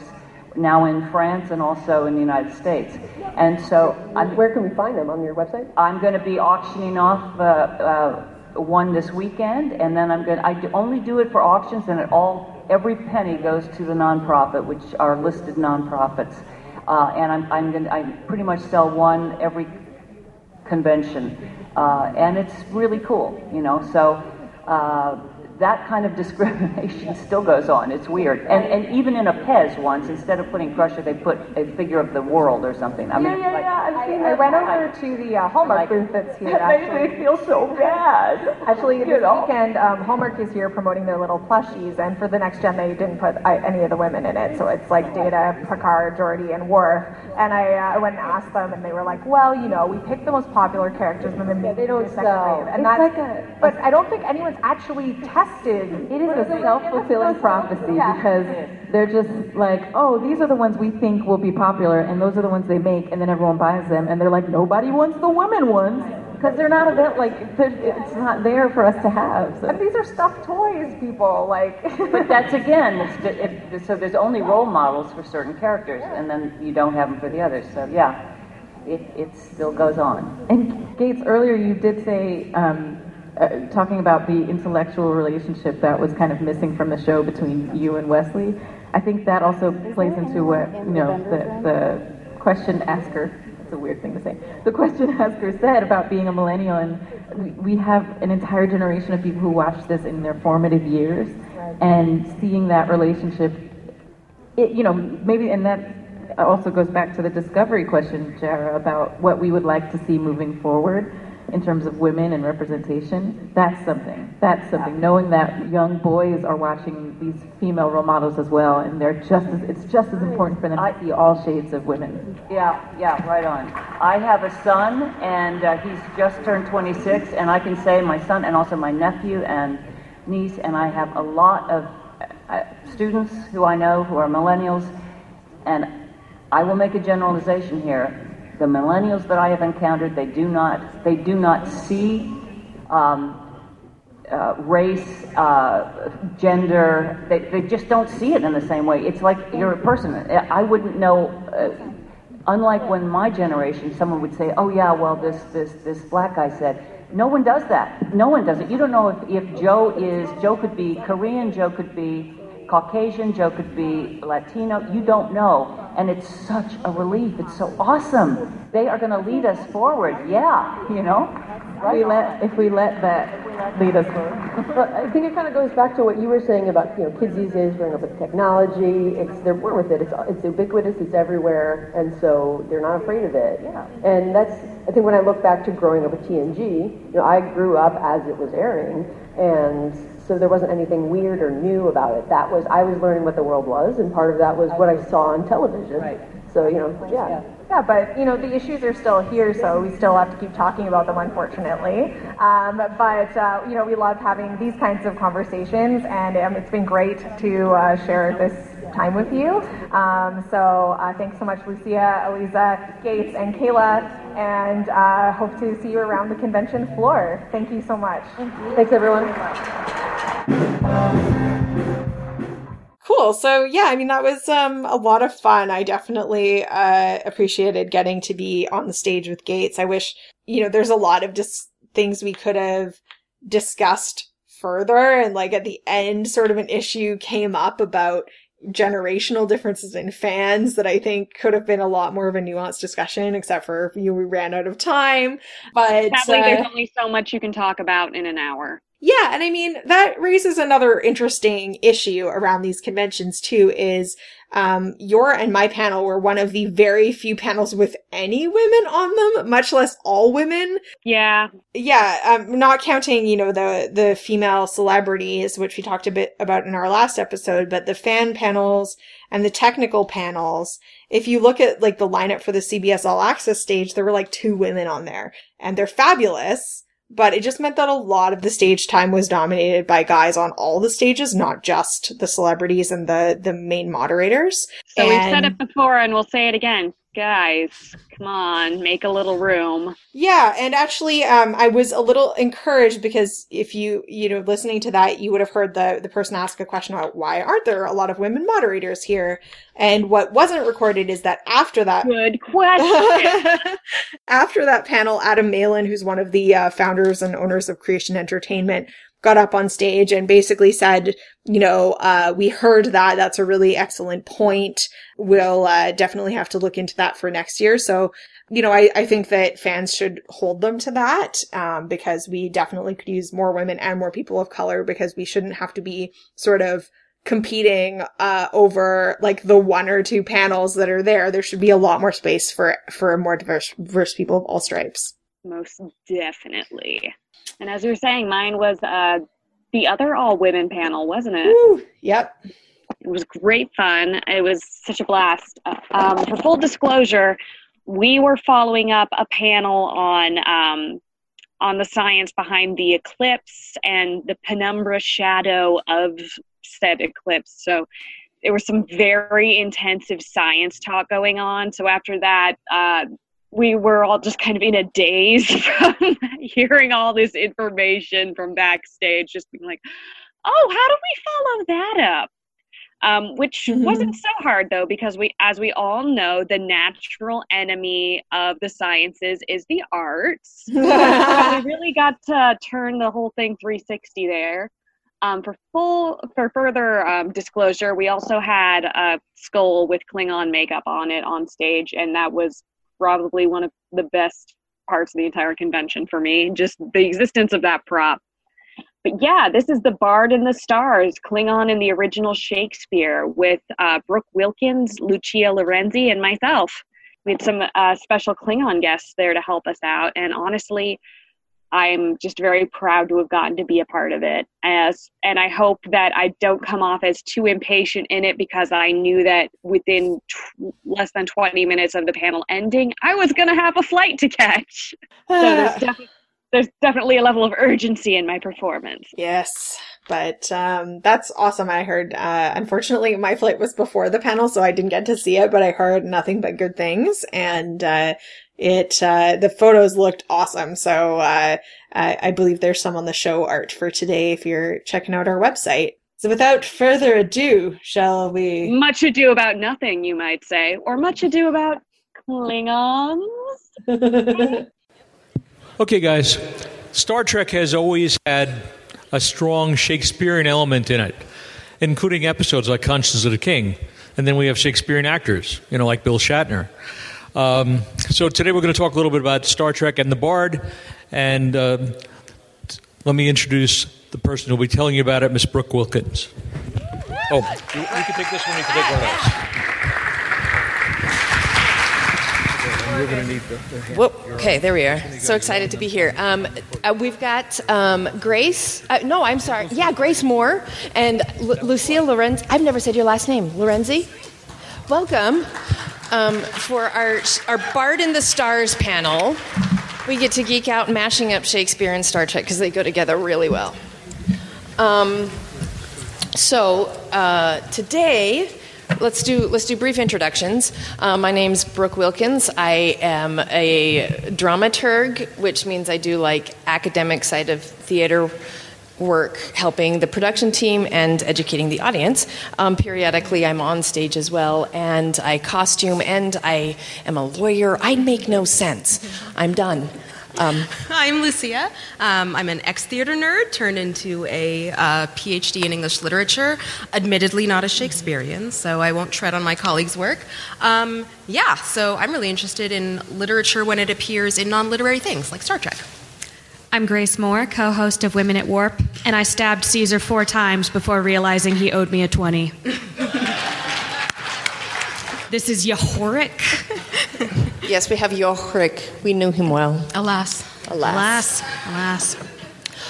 G: now in France and also in the United States. And so, I'm,
I: where can we find them on your website?
G: I'm going to be auctioning off. Uh, uh, one this weekend, and then I'm going. I only do it for auctions, and it all every penny goes to the nonprofit, which are listed nonprofits. Uh, and I'm, I'm gonna, I pretty much sell one every convention. Uh, and it's really cool, you know. So uh, that kind of discrimination (laughs) still goes on. It's weird. And, and even in a Pez once, instead of putting Crusher, they put a figure of the world or something. I mean,
D: yeah, yeah,
G: like,
D: yeah. I've seen I, I went over to the uh, Hallmark booth that's here.
G: That made
D: actually.
G: me feel so (laughs) bad.
D: Actually,
G: You
D: this
G: know?
D: weekend, um, Hallmark is here promoting their little plushies, and for the next gen, they didn't put uh, any of the women in it. So it's like Data, Picard, Geordi, and Worf. And I, uh, I went and asked them, and they were like, "Well, you know, we picked the most popular characters, and then they don't
E: sell.
D: And
E: It's
D: that's,
E: like a-
D: but I don't think anyone's actually tested. (laughs)
F: It is a self-fulfilling prophecy because they're just like, oh, these are the ones we think will be popular, and those are the ones they make, and then everyone buys them, and they're like, nobody wants the women ones because they're not event like it's not there for us to have. So.
D: And these are stuffed toys, people. Like, (laughs)
G: But that's again, it's, it, so there's only role models for certain characters, and then you don't have them for the others. So yeah, it, it still goes on.
F: And Gates, earlier you did say, um, uh, talking about the intellectual relationship that was kind of missing from the show between you and Wesley. I think that also plays into what you know the the question asker. It's a weird thing to say. The question (laughs) asker said about being a millennial, and we, we have an entire generation of people who watched this in their formative years, and seeing that relationship it, you know, maybe, and that also goes back to the discovery question, Jarrah, about what we would like to see moving forward in terms of women and representation. That's something. That's something. Knowing that young boys are watching these female role models as well, and they're just as, it's just as important for them to see all shades of women.
G: Yeah, yeah, right on. I have a son, and uh, he's just turned 26, and I can say my son, and also my nephew and niece, and I have a lot of uh, students who I know who are millennials, and I will make a generalization here. The millennials that I have encountered, they do not, they do not see um, uh, race, uh, gender. They, they just don't see it in the same way. It's like you're a person. I wouldn't know. Uh, unlike when my generation, someone would say, "Oh yeah, well this this this black guy said." No one does that. No one does it. You don't know if, if Joe is Joe could be Korean, Joe could be Caucasian, Joe could be Latino. You don't know, and it's such a relief. It's so awesome. They are going to lead us forward. Yeah, you know.
F: If we let, if we let that lead us forward.
I: Well, I think it kind of goes back to what you were saying about you know kids these days growing up with technology. It's they're born with it. It's it's ubiquitous. It's everywhere, and so they're not afraid of it.
G: Yeah.
I: And that's I think when I look back to growing up with TNG, you know, I grew up as it was airing, and so there wasn't anything weird or new about it. That was I was learning what the world was, and part of that was what I saw on television.
G: Right.
I: So you know, yeah.
D: Yeah, but you know the issues are still here, so we still have to keep talking about them, unfortunately. Um, but uh, you know we love having these kinds of conversations, and um, it's been great to uh, share this time with you. Um, so uh, thanks so much, Lucia, Eliza, Gates, and Kayla, and uh, hope to see you around the convention floor. Thank you so much.
I: Thanks, everyone.
C: Cool. So yeah, I mean that was um a lot of fun. I definitely uh appreciated getting to be on the stage with Gates. I wish, you know, there's a lot of just things we could have discussed further and like at the end sort of an issue came up about generational differences in fans that I think could have been a lot more of a nuanced discussion except for you we ran out of time. But
B: Sadly,
C: uh,
B: there's only so much you can talk about in an hour.
C: Yeah, and I mean that raises another interesting issue around these conventions too. Is um, your and my panel were one of the very few panels with any women on them, much less all women.
B: Yeah,
C: Yeah, um, not counting you know the the female celebrities, which we talked a bit about in our last episode, but the fan panels and the technical panels. If you look at like the lineup for the CBS All Access stage, there were like two women on there, and they're fabulous but it just meant that a lot of the stage time was dominated by guys on all the stages, not just the celebrities and the the main moderators.
B: so we've said it before, and we'll say it again. Guys, come on, make a little room.
C: Yeah, and actually, um, I was a little encouraged because if you, you know, listening to that, you would have heard the the person ask a question about why aren't there a lot of women moderators here? And what wasn't recorded is that after that,
B: Good question. (laughs) (laughs)
C: after that panel, Adam Malin, who's one of the uh, founders and owners of Creation Entertainment, got up on stage and basically said, you know, uh, we heard that. That's a really excellent point. We'll uh, definitely have to look into that for next year. So, you know, I, I think that fans should hold them to that um, because we definitely could use more women and more people of color because we shouldn't have to be sort of competing uh, over like the one or two panels that are there. There should be a lot more space for for more diverse diverse people of all stripes.
B: Most definitely. And as you were saying, mine was uh, the other all women panel, wasn't it?
C: Woo, yep.
B: It was great fun. It was such a blast. Um, for full disclosure, we were following up a panel on um, on the science behind the eclipse and the penumbra shadow of said eclipse. So there was some very intensive science talk going on. So after that, uh, we were all just kind of in a daze (laughs) from hearing all this information from backstage, just being like, oh, how do we follow that up? Um, which mm-hmm. wasn't so hard though, because we, as we all know, the natural enemy of the sciences is the arts. (laughs) so we really got to turn the whole thing 360 there. Um, for full, for further um, disclosure, we also had a skull with Klingon makeup on it on stage, and that was probably one of the best parts of the entire convention for me. Just the existence of that prop. But yeah, this is the Bard and the Stars, Klingon in the original Shakespeare, with uh, Brooke Wilkins, Lucia Lorenzi, and myself. We had some uh, special Klingon guests there to help us out, and honestly, I'm just very proud to have gotten to be a part of it. As and I hope that I don't come off as too impatient in it because I knew that within t- less than 20 minutes of the panel ending, I was going to have a flight to catch. so there's, def- there's definitely a level of urgency in my performance.
C: Yes, but um, that's awesome. I heard. Uh, unfortunately, my flight was before the panel, so I didn't get to see it. But I heard nothing but good things, and uh, it, uh, the photos looked awesome. So, uh, I, I believe there's some on the show art for today if you're checking out our website. So without further ado, shall we?
B: Much ado about nothing, you might say, or much ado about Klingons. (laughs)
N: okay, guys. Star Trek has always had a strong Shakespearean element in it, including episodes like Conscience of the King. And then we have Shakespearean actors, you know, like Bill Shatner. Um, so today we're going to talk a little bit about Star Trek and the Bard, and uh, let me introduce the person who will be telling you about it, Miss Brooke Wilkins. Oh, you, you can take this one. You can take one of
O: those. You're going to need the, the Whoop. Okay, there we are. So excited to be here. Um, uh, we've got um, Grace. Uh, no, I'm sorry. Yeah, Grace Moore and L- Lucia Lorenz. I've never said your last name. Lorenzi. Welcome um, for our, our Bard in the Stars panel. We get to geek out mashing up Shakespeare and Star Trek because they go together really well. Um, so uh, today, let's do let's do brief introductions. Uh, my name's Brooke Wilkins. I am a dramaturg, which means I do like academic side of theater work helping the production team and educating the audience. Um, periodically, I'm on stage as well, and I costume, and I am a lawyer. I make no sense. I'm done.
P: Um, (laughs) I'm Lucia. Um, I'm an ex theater nerd turned into a uh, PhD in English literature, admittedly not a Shakespearean, so I won't tread on my colleagues' work. Um, yeah, so I'm really interested in literature when it appears in non literary things like Star Trek.
Q: I'm Grace Moore, co host of Women at Warp, and I stabbed Caesar four times before realizing he owed me a 20. this is Yahoric.
O: yes, we have Yahoric. We knew him well.
P: Alas.
O: Alas.
Q: Alas. Alas.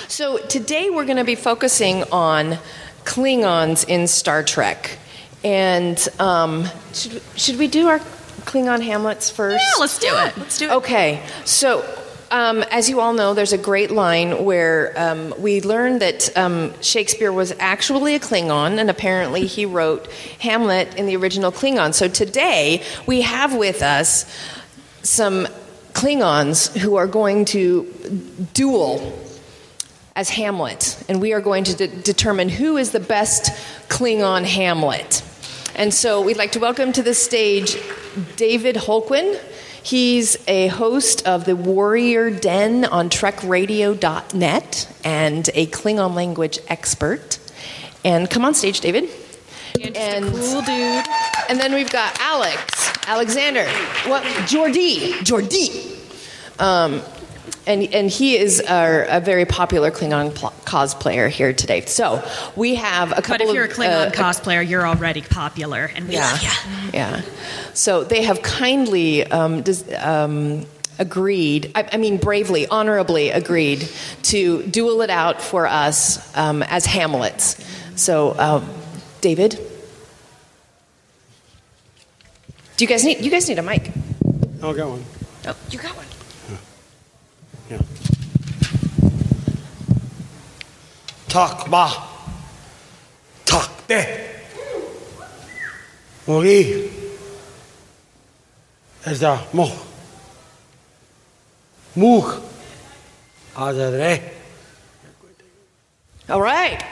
O: So today we're going to be focusing on Klingons in Star Trek. And um, should, should we do our Klingon Hamlets first?
P: Yeah, let's do it. Let's do it.
O: Okay. So um, as you all know, there's a great line where um, we learn that um, Shakespeare was actually a Klingon, and apparently he wrote Hamlet in the original Klingon. So today we have with us some Klingons who are going to duel as Hamlet, and we are going to de- determine who is the best Klingon Hamlet. And so we'd like to welcome to the stage David Holquin. He's a host of the Warrior Den on TrekRadio.net and a Klingon language expert. And come on stage, David.
Q: and cool dude.
O: And then we've got Alex, Alexander, what? Jordi, Jordi. Um, and, and he is our, a very popular Klingon pl- cosplayer here today. So we have a couple of
Q: But if you're a Klingon
O: uh,
Q: cosplayer, you're already popular, and we
O: yeah,
Q: love ya.
O: yeah. So they have kindly um, dis- um, agreed, I, I mean, bravely, honorably agreed to duel it out for us um, as Hamlets. So, uh, David, do you guys need? You guys need a mic.
R: I'll get one.
O: Oh, you got one.
R: Tak ba. Tak de. Mori. Is da mo. Moog. Adere.
O: All right.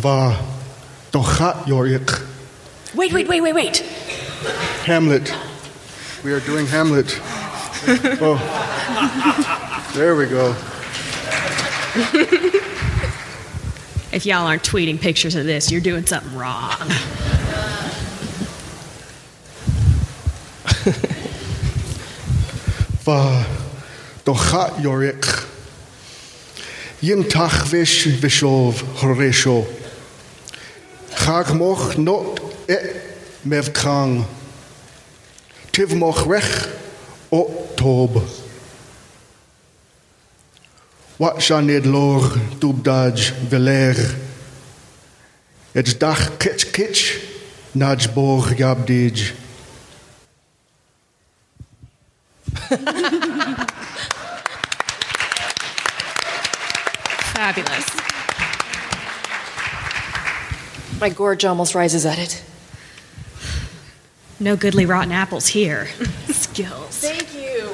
S: Va dochat yorik.
O: Wait, wait, wait, wait, wait.
S: Hamlet. We are doing Hamlet. Oh, there we go.
Q: If y'all aren't tweeting pictures of this, you're doing something wrong. (laughs)
S: Va dochat yorik. Yintach vish vishov horesho. Chag moch not e mev krang. Tiv moch rech o tob. Wat shanid lor dubdaj veler. It's dach kitch kitch. Naj borg yabdij. (laughs)
Q: Fabulous.
O: My gorge almost rises at it.
Q: No goodly rotten apples here. (laughs) Skills.
O: Thank you.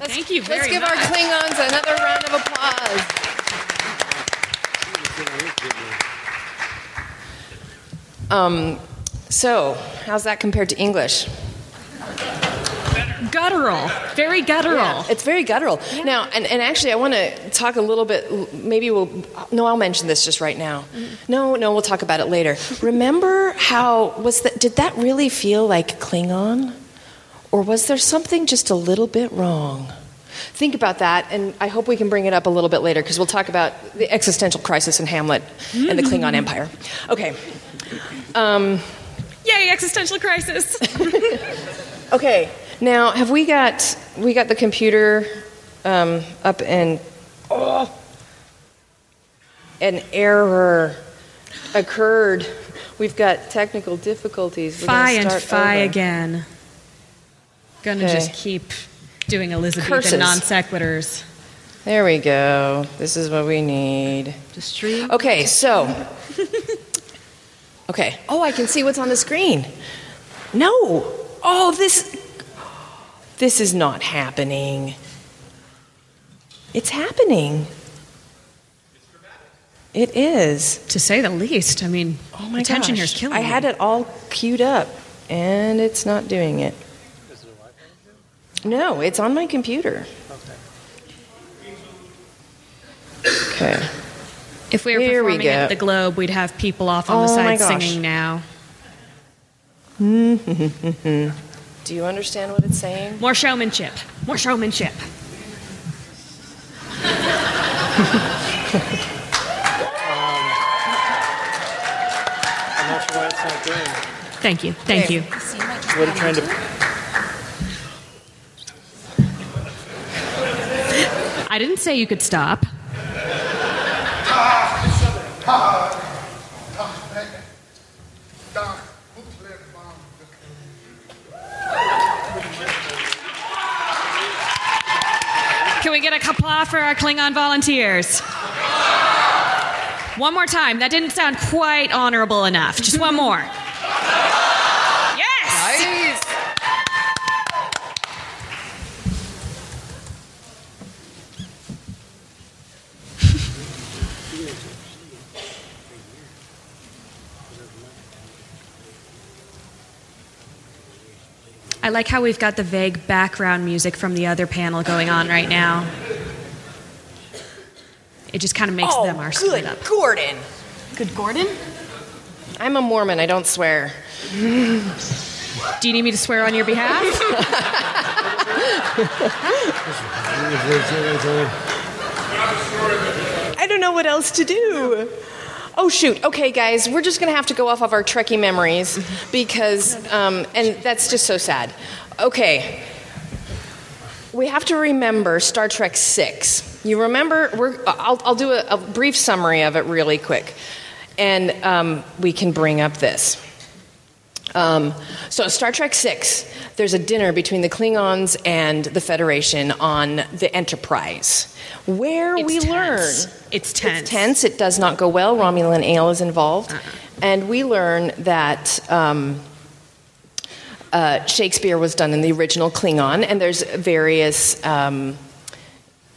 Q: Thank you
O: Let's give
Q: much.
O: our Klingons another round of applause. Um, so, how's that compared to English?
Q: Guttural. Very guttural.
O: Yeah, it's very guttural. Now, and, and actually, I want to talk a little bit. Maybe we'll. No, I'll mention this just right now. No, no, we'll talk about it later. Remember how was that? Did that really feel like Klingon, or was there something just a little bit wrong? Think about that, and I hope we can bring it up a little bit later because we'll talk about the existential crisis in Hamlet and the Klingon Empire. Okay. Um,
Q: Yay, existential crisis. (laughs)
O: Okay, now have we got we got the computer um, up and oh, an error occurred. We've got technical difficulties. We're
Q: and
O: over.
Q: again. Gonna
O: Okay.
Q: just keep doing Elizabethan
O: Curses.
Q: non sequiturs.
O: There we go. This is what we need. Okay, so. Okay. Oh, I can see what's on the screen. No. Oh, this. This is not happening. It's happening. It is.
Q: To say the least. I mean,
O: oh my
Q: attention
O: gosh.
Q: here is killing me.
O: I
Q: me.
O: had it all queued up, and it's not doing it. No, it's on my computer. Okay.
Q: If we were
O: Here we
Q: performing at the Globe, we'd have people off on the
O: Oh my
Q: side singing now. Mm-hmm.
O: Do you understand what it's saying?
Q: More showmanship. More showmanship.
R: I'm not sure why it's not doing.
Q: Thank you. Thank
O: Okay.
Q: you.
R: What are you trying to?
Q: I didn't say you could stop. Ah, Can we get a Qapla' for our Klingon volunteers? One more time. That didn't sound quite honorable enough. Just one more. Yes! I like how we've got the vague background music from the other panel going on right now. It just kind of makes
O: oh,
Q: them our
O: good
Q: split up.
O: Gordon. Good Gordon? I'm a Mormon, I don't swear.
Q: Do you need me to swear on your behalf? (laughs) (laughs)
O: I don't know what else to do. Oh shoot. Okay, guys, we're just gonna have to go off of our Trekkie memories because, um, and that's just so sad. Okay, we have to remember Star Trek Six. You remember? We're, I'll, I'll do a, a brief summary of it really quick, and um, we can bring up this. Um, so, Star Trek Six, there's a dinner between the Klingons and the Federation on the Enterprise, where
Q: It's
O: we
Q: tense.
O: learn
Q: It's tense.
O: It's tense. It does not go well. Romulan ale is involved, and we learn that. Um, uh, Shakespeare was done in the original Klingon, and there's various um,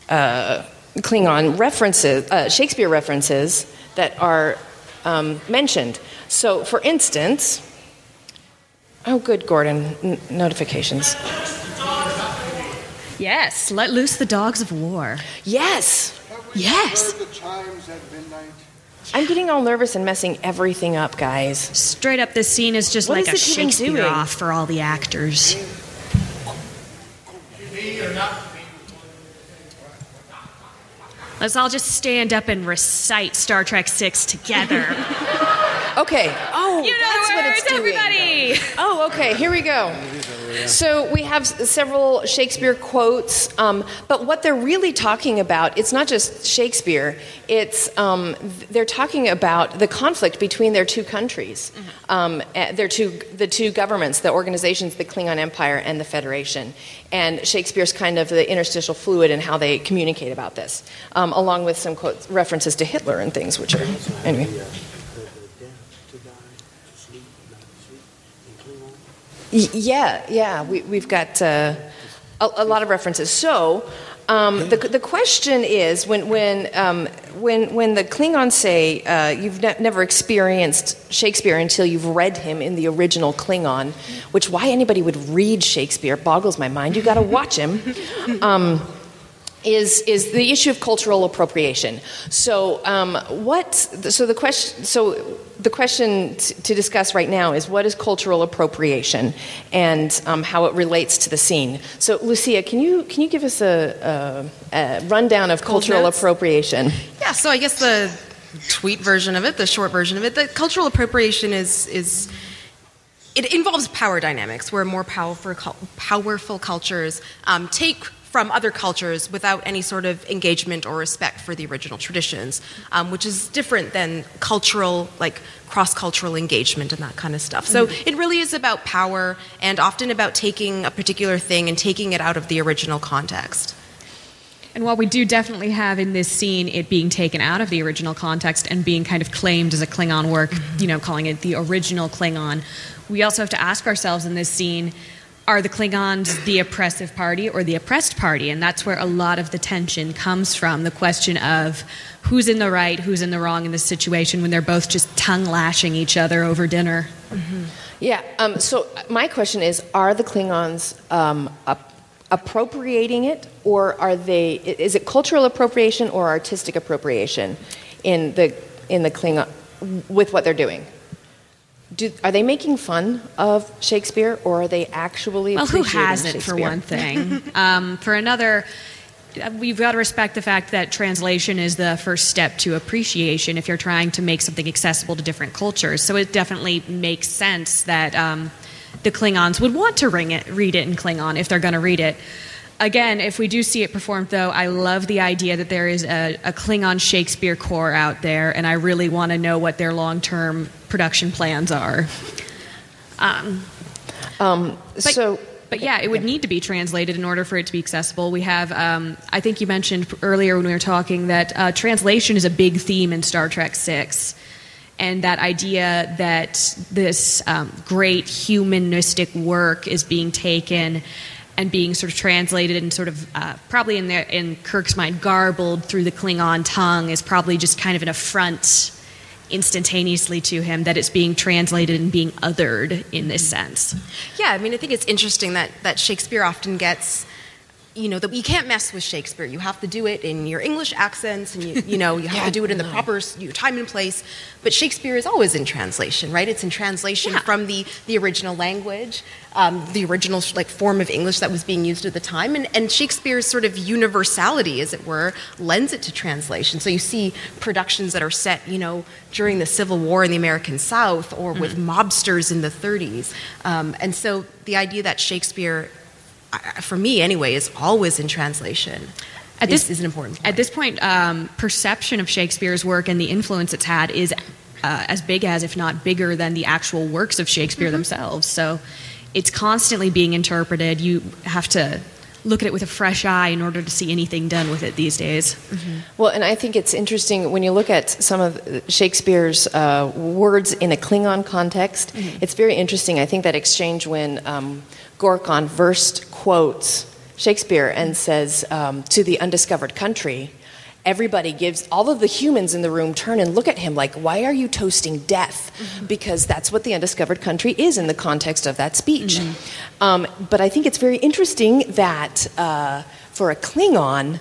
O: uh, Klingon references, uh, Shakespeare references that are um, mentioned. So, for instance, oh, good, Gordon, n- notifications.
Q: Yes, let loose the dogs of war.
O: Yes, yes.
K: the chimes at midnight?
O: I'm getting all nervous and messing everything up, guys.
Q: Straight up, this scene is just
O: What
Q: like a
O: is it even
Q: Shakespeare
O: doing?
Q: off for all the actors. Let's all just stand up and recite Star Trek Six together. (laughs)
O: Okay. Oh,
Q: You know
O: that's what it's doing.
Q: everybody.
O: Oh, okay. Here we go. So we have several Shakespeare quotes, um, but what they're really talking about, it's not just Shakespeare. it's um, they're talking about the conflict between their two countries, um, eh, their two the two governments, the organizations, the Klingon Empire and the Federation. And Shakespeare's kind of the interstitial fluid and how they communicate about this, um, along with some quotes, references to Hitler and things, which are anyway. Yeah, yeah, we, we've got uh, a, a lot of references. So um, the, the question is when, when, um, when, when the Klingons say uh, you've ne- never experienced Shakespeare until you've read him in the original Klingon, which why anybody would read Shakespeare boggles my mind. You've got to watch him. Um, is is the issue of cultural appropriation. So um, what? So the question. So the question t- to discuss right now is what is cultural appropriation and um, how it relates to the scene. So Lucia, can you can you give us a, a, a rundown of
P: Cold
O: cultural
P: notes?
O: appropriation?
P: Yeah, so I guess the tweet version of it, the short version of it, the cultural appropriation is is it involves power dynamics where more powerful powerful cultures um, take from other cultures without any sort of engagement or respect for the original traditions, um, which is different than cultural, like cross cultural engagement and that kind of stuff. So
Q: Mhm.
P: it really is about power and often about taking a particular thing and taking it out of the original context.
Q: And while we do definitely have in this scene it being taken out of the original context and being kind of claimed as a Klingon work, you know, calling it the original Klingon, we also have to ask ourselves in this scene are the Klingons the oppressive party or the oppressed party? And that's where a lot of the tension comes from the question of who's in the right, who's in the wrong in this situation when they're both just tongue lashing each other over dinner.
O: Yeah. Um, so my question is: Are the Klingons um, ap- appropriating it, or are they, is it cultural appropriation or artistic appropriation in the in the Klingon with what they're doing? Do, are they making fun of Shakespeare, or are they actually?
Q: Well, who hasn't, for one thing? (laughs) um, for another, uh, we've got to respect the fact that translation is the first step to appreciation if you're trying to make something accessible to different cultures. So it definitely makes sense that um, the Klingons would want to ring it, read it in Klingon if they're going to read it. Again, if we do see it performed, though, I love the idea that there is a, a Klingon Shakespeare core out there, and I really want to know what their long term production plans are. Um,
O: um, so,
Q: but yeah, it would need to be translated in order for it to be accessible. We have, um, I think you mentioned earlier when we were talking that uh, translation is a big theme in Star Trek Six, and that idea that this um, great humanistic work is being taken and being sort of translated and sort of uh, probably in their, in Kirk's mind garbled through the Klingon tongue is probably just kind of an affront instantaneously to him that it's being translated and being othered in this sense.
P: Yeah, I mean, I think it's interesting that, that Shakespeare often gets you know that you can't mess with Shakespeare. You have to do it in your English accents, and you, you know you (laughs) have yeah, to do it in the proper you know, time and place. But Shakespeare is always in translation, right? It's in translation yeah. from the the original language, um, the original like form of English that was being used at the time, and, and Shakespeare's sort of universality, as it were, lends it to translation. So you see productions that are set, you know, during the Civil War in the American South, or with mm. mobsters in the 30s, um, and so the idea that Shakespeare for me anyway, is always in translation. At this is, an important. Point.
Q: At this point, um, perception of Shakespeare's work and the influence it's had is uh, as big as, if not bigger, than the actual works of Shakespeare mm-hmm. themselves. So it's constantly being interpreted. You have to look at it with a fresh eye in order to see anything done with it these days.
O: Mm-hmm. Well, and I think it's interesting when you look at some of Shakespeare's uh, words in a Klingon context. Mm-hmm. It's very interesting. I think that exchange when um, Gorkon first quotes Shakespeare and says um, to the undiscovered country, everybody gives all of the humans in the room turn and look at him like why are you toasting death mm-hmm. because that's what the undiscovered country is in the context of that speech mm-hmm. um, but i think it's very interesting that uh, for a klingon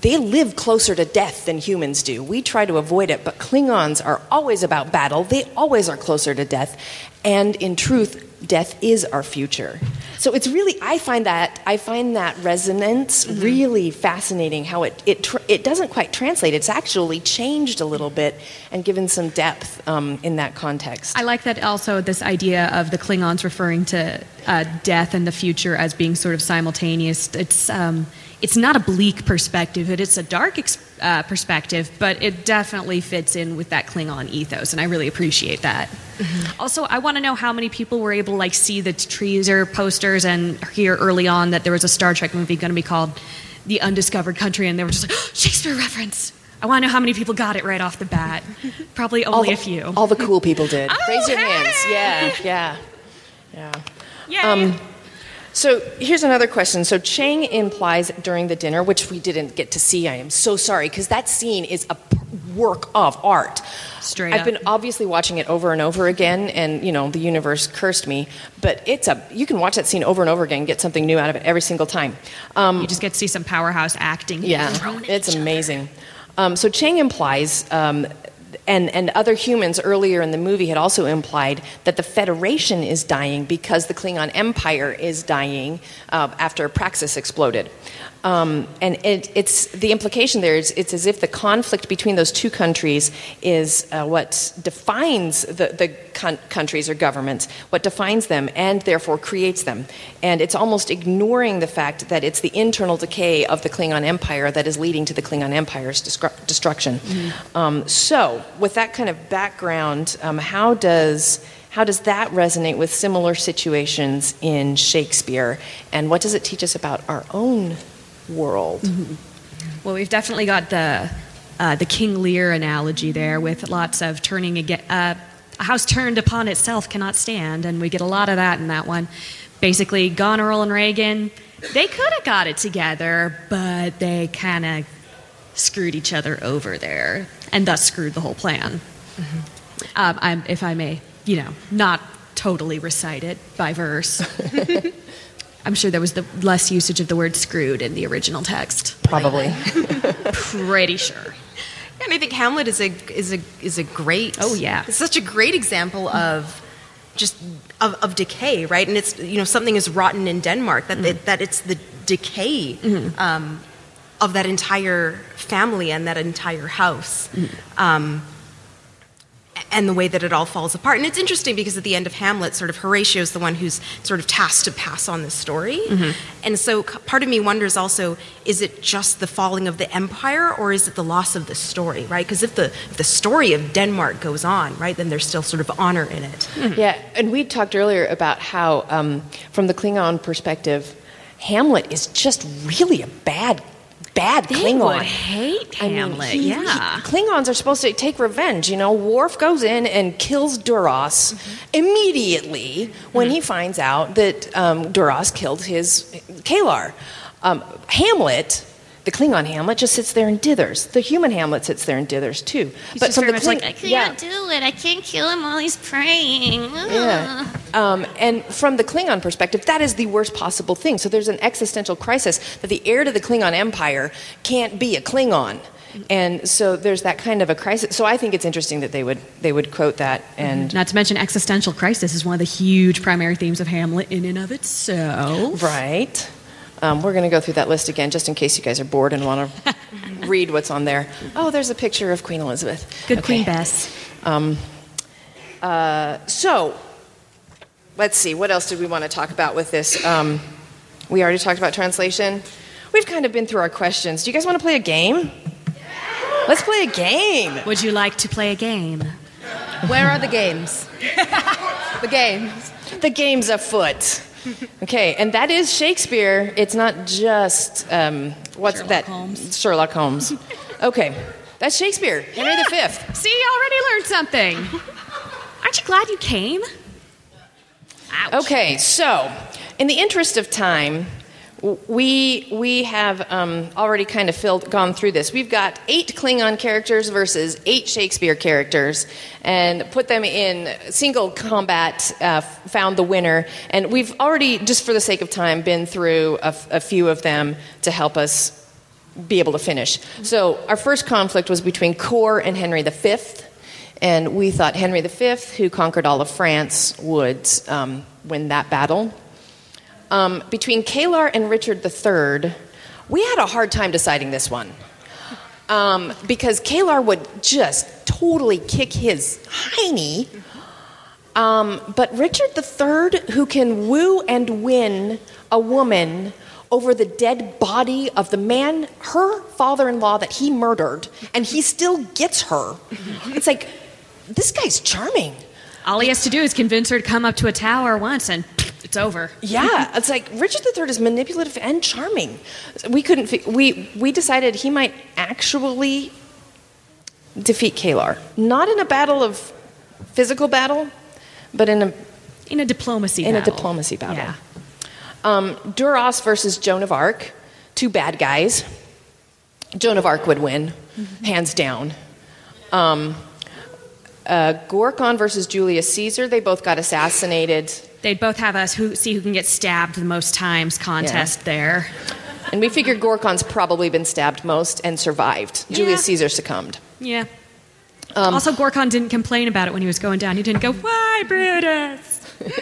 O: they live closer to death than humans do. We try to avoid it, but Klingons are always about battle. They always are closer to death. And in truth, death is our future. So it's really I find that I find that resonance mm-hmm. really fascinating how it it tr- it doesn't quite translate. It's actually changed a little bit and given some depth um, in that context.
Q: I like that also this idea of the Klingons referring to uh, death and the future as being sort of simultaneous. It's um, it's not a bleak perspective, but it's a dark ex- uh, perspective, but it definitely fits in with that Klingon ethos, and I really appreciate that. Mm-hmm. Also, I want to know how many people were able to like see the teaser posters and hear early on that there was a Star Trek movie going to be called The Undiscovered Country, and they were just like, oh, (gasps) Shakespeare reference. I want to know how many people got it right off the bat. Probably only
O: the,
Q: a few.
O: All the cool people did. (laughs)
Q: Oh,
O: Raise your
Q: hey!
O: hands. Yeah, yeah, yeah.
Q: Yay.
O: Um, so here's another question. So Chang implies during the dinner, which we didn't get to see. I am so sorry because that scene is a work of art.
Q: Straight
O: I've
Q: up.
O: been obviously watching it over and over again, and you know the universe cursed me. But it's a you can watch that scene over and over again, and get something new out of it every single time.
Q: Um, you just get to see some powerhouse acting.
O: Yeah, it's amazing. Um, so Chang implies um, and, and other humans earlier in the movie had also implied that the Federation is dying because the Klingon Empire is dying uh, after Praxis exploded. Um, and it, it's the implication there is it's as if the conflict between those two countries is uh, what defines the, the con- countries or governments, what defines them, and therefore creates them. And it's almost ignoring the fact that it's the internal decay of the Klingon Empire that is leading to the Klingon Empire's destru- destruction. Mm-hmm. Um, so, with that kind of background, um, how does how does that resonate with similar situations in Shakespeare? And what does it teach us about our own world. Mm-hmm.
Q: Well, we've definitely got the uh, the King Lear analogy there, with lots of turning again. Uh, a house turned upon itself cannot stand, and we get a lot of that in that one. Basically, Goneril and Regan, they could have got it together, but they kind of screwed each other over there, and thus screwed the whole plan. Mm-hmm. Um, if I may, you know, not totally recite it by verse. (laughs) I'm sure there was the less usage of the word screwed in the original text.
O: Probably. (laughs)
Q: Pretty sure.
P: Yeah, and I think Hamlet is a is a is a great.
Q: Oh yeah,
P: it's such a great example of just of, of decay, right? And it's you know something is rotten in Denmark that mm-hmm. it, that it's the decay mm-hmm. um, of that entire family and that entire house. Mm-hmm. Um, and the way that it all falls apart. And it's interesting because at the end of Hamlet, sort of Horatio is the one who's sort of tasked to pass on this story. Mm-hmm. And so part of me wonders also is it just the falling of the empire or is it the loss of the story, right? Because if the, if the story of Denmark goes on, right, then there's still sort of honor in it.
O: Mm-hmm. Yeah, and we talked earlier about how, um, from the Klingon perspective, Hamlet is just really a bad bad
Q: they
O: Klingon.
Q: Would hate Hamlet.
O: I mean, he,
Q: yeah,
O: he, Klingons are supposed to take revenge. You know, Worf goes in and kills Duras mm-hmm. immediately when mm-hmm. he finds out that um, Duras killed his K'Ehleyr. Um, Hamlet the Klingon Hamlet just sits there and dithers. The human Hamlet sits there and dithers too.
T: He's
O: but
T: just
O: from the
T: much
O: Kling-
T: like, I can't
O: yeah,
T: do it. I can't kill him while he's praying.
O: yeah. Um, and from the Klingon perspective, that is the worst possible thing. So there's an existential crisis that the heir to the Klingon Empire can't be a Klingon. And so there's that kind of a crisis. So I think it's interesting that they would they would quote that and
Q: Not to mention existential crisis is one of the huge primary themes of Hamlet in and of itself.
O: Right. Um, we're going to go through that list again just in case you guys are bored and want to (laughs) read what's on there. Oh, there's a picture of Queen Elizabeth.
Q: Good Queen Bess.
O: Um, uh, so, let's see. What else did we want to talk about with this? Um, we already talked about translation. We've kind of been through our questions. Do you guys want to play a game? Let's play a game.
Q: Would you like to play a game?
O: Where are the games? (laughs) the games. The games afoot. Okay, and that is Shakespeare. It's not just um, what's that? Sherlock Holmes. (laughs) Okay, that's Shakespeare. Henry V. (laughs)
Q: See, you already learned something. Aren't you glad you came? Ouch.
O: Okay, so in the interest of time, we we have um, already kind of filled, gone through this. We've got eight Klingon characters versus eight Shakespeare characters, and put them in single combat. Uh, found the winner, and we've already, just for the sake of time, been through a few of them to help us be able to finish. So our first conflict was between Kor and Henry V, and we thought Henry V, who conquered all of France, would um, win that battle. Um, between K'Ehleyr and Richard III, we had a hard time deciding this one. Um, because K'Ehleyr would just totally kick his hiney. Um, but Richard III, who can woo and win a woman over the dead body of the man, her father in law that he murdered, and he still gets her. It's like, this guy's charming.
Q: All he has to do is convince her to come up to a tower once and it's over.
O: Yeah, (laughs) it's like Richard III is manipulative and charming. We couldn't. fi- We we decided he might actually defeat K'Ehleyr, not in a battle of physical battle, but in a
Q: in a diplomacy
O: in
Q: battle.
O: a diplomacy battle.
Q: Yeah.
O: Um, Duras versus Joan of Arc, two bad guys. Joan of Arc would win, hands down. Um, uh, Gorkon versus Julius Caesar, they both got assassinated.
Q: They'd both have us who see who can get stabbed the most times contest there.
O: And we figured Gorkon's probably been stabbed most and survived. Julius Caesar succumbed.
Q: Yeah.
O: Um,
Q: also, Gorkon didn't complain about it when he was going down. He didn't go, "Why, Brutus?" (laughs)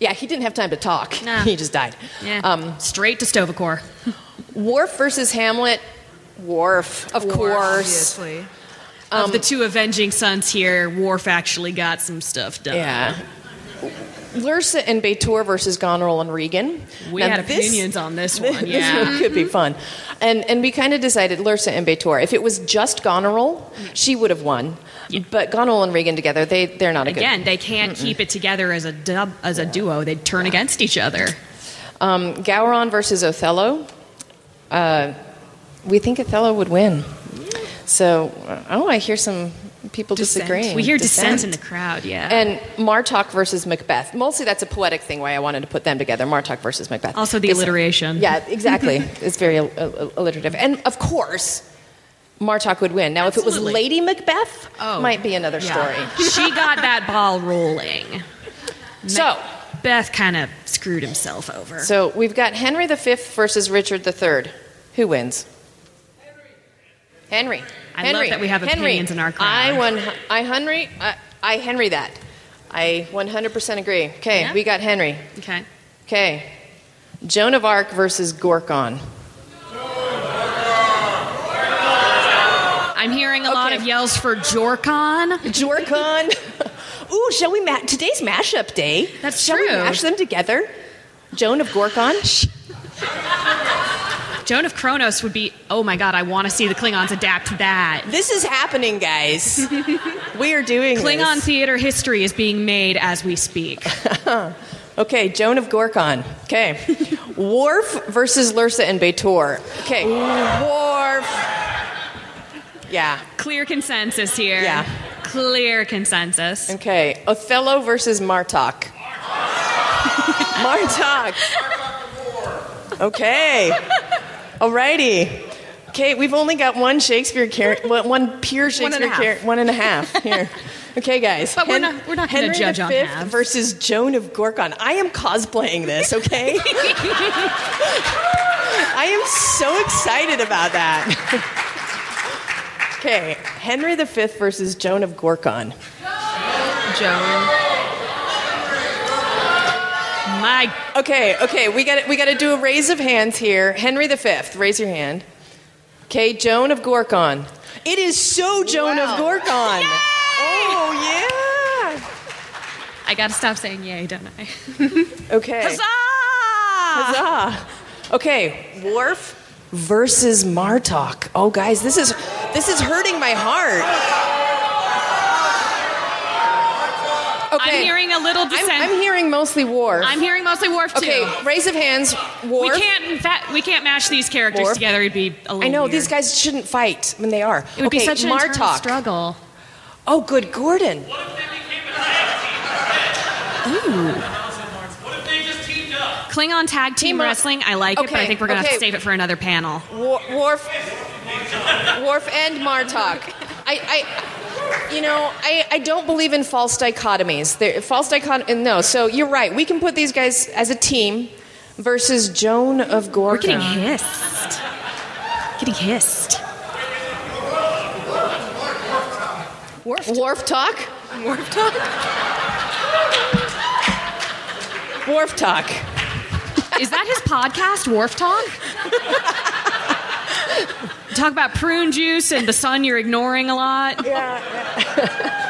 O: Yeah, he didn't have time to talk.
Q: Nah.
O: He just died.
Q: Yeah.
O: Um,
Q: Straight to Sto-vo-kor.
O: Worf versus Hamlet. Worf, of course.
Q: of
O: Um,
Q: the two avenging sons here, Worf actually got some stuff done.
O: Yeah. Lursa and B'Etor versus Goneril and Regan.
Q: We
O: Now,
Q: had
O: this-
Q: opinions on this (laughs) one.
O: this
Q: Yeah.
O: one (laughs) could be fun. And and we kind of decided Lursa and B'Etor. If it was just Goneril, she would have won. But Goneril and Regan together, they they're not a good.
Q: Again, they can't keep it together as a dub, as a duo. They'd turn against each other.
O: Um, Gowron versus Othello. Uh, we think Othello would win. So, oh, I hear some people
Q: Dissent.
O: disagreeing.
Q: We hear dissent in the crowd. Yeah.
O: And Martok versus Macbeth. Mostly that's a poetic thing why I wanted to put them together. Martok versus Macbeth.
Q: Also the alliteration.
O: Yeah, exactly. (laughs) it's very al- al- alliterative. And of course, Martok would win. Now, if it was Lady Macbeth,
Q: Oh.
O: might be another
Q: Yeah.
O: story. (laughs)
Q: she got that ball rolling. (laughs)
O: So,
Q: Beth kind of screwed himself over.
O: So we've got Henry V versus Richard III. Who wins? Henry. Henry.
Q: I love that we have
O: Henry.
Q: opinions in our crowd.
O: I won. I Henry. I, I Henry that. I 100% agree. Okay, we got Henry.
Q: Okay.
O: Okay. Joan of Arc versus Gorkon.
Q: I'm hearing a lot of yells for Jorkon.
O: Jorkon. (laughs) Ooh, shall we ma- today's mashup day?
Q: That's
O: shall we
Q: true.
O: mash them together? Joan of Gorkon.
Q: Joan of Kronos would be, oh my god, I want to see the Klingons adapt that.
O: This is happening, guys. (laughs) we are doing
Q: Klingon
O: this.
Q: theater history is being made as we speak. (laughs)
O: Okay, Joan of Gorkon. Okay. (laughs) Worf versus Lursa and B'Etor. Okay. Worf. Yeah.
Q: Clear consensus here.
O: Yeah.
Q: Clear consensus.
O: Okay. Othello versus Martok. Martok. Martok. Okay. Alrighty. Okay, we've only got one Shakespeare character, one pure
Q: One and a
O: Shakespeare character, one and a half here. Okay, guys.
Q: But we're not- we're not gonna
O: Henry
Q: judge on
O: V
Q: halves.
O: versus Joan of Gorgon. I am cosplaying this. Okay. (laughs) I am so excited about that. okay, Henry V versus Joan of Gorgon.
P: Joan.
O: My. Okay, okay, we got we got to do a raise of hands here. Henry V, raise your hand. Okay, Joan of Gorkon. It is so Joan of Gorgon. Oh yeah.
Q: I gotta stop saying yay, don't I? (laughs)
O: Okay.
Q: Huzzah!
O: Huzzah! Okay, Worf versus Martok. Oh, guys, this is this is hurting my heart.
Q: I'm hearing a little dissent.
O: I'm, I'm hearing mostly Worf.
Q: I'm hearing mostly Worf too.
O: Okay, raise of hands. Worf.
Q: We can't, in fact, we can't match these characters
O: Worf.
Q: together. It'd be a little
O: I know
Q: weird.
O: these guys shouldn't fight when they are.
Q: It would be
O: okay,
Q: such an internal
O: Martok.
Q: struggle.
O: Oh, good, Gordon. What if they became a tag team?
Q: Ooh. What if they just teamed up? Klingon tag team
O: Team
Q: wrestling. I like it, but I think we're gonna have to save it for another panel.
O: War, Worf, Worf and Martok. I, I, you know, I, I don't believe in false dichotomies. There, false dichot. Uh, no, so you're right. We can put these guys as a team versus Joan of Gorgon.
Q: We're getting hissed. Getting hissed.
O: Worf, Worf talk. Worf talk. Worf talk.
Q: Is that his podcast, Worf Talk? (laughs) Talk about prune juice and the sun you're ignoring a lot.
O: Yeah. (laughs)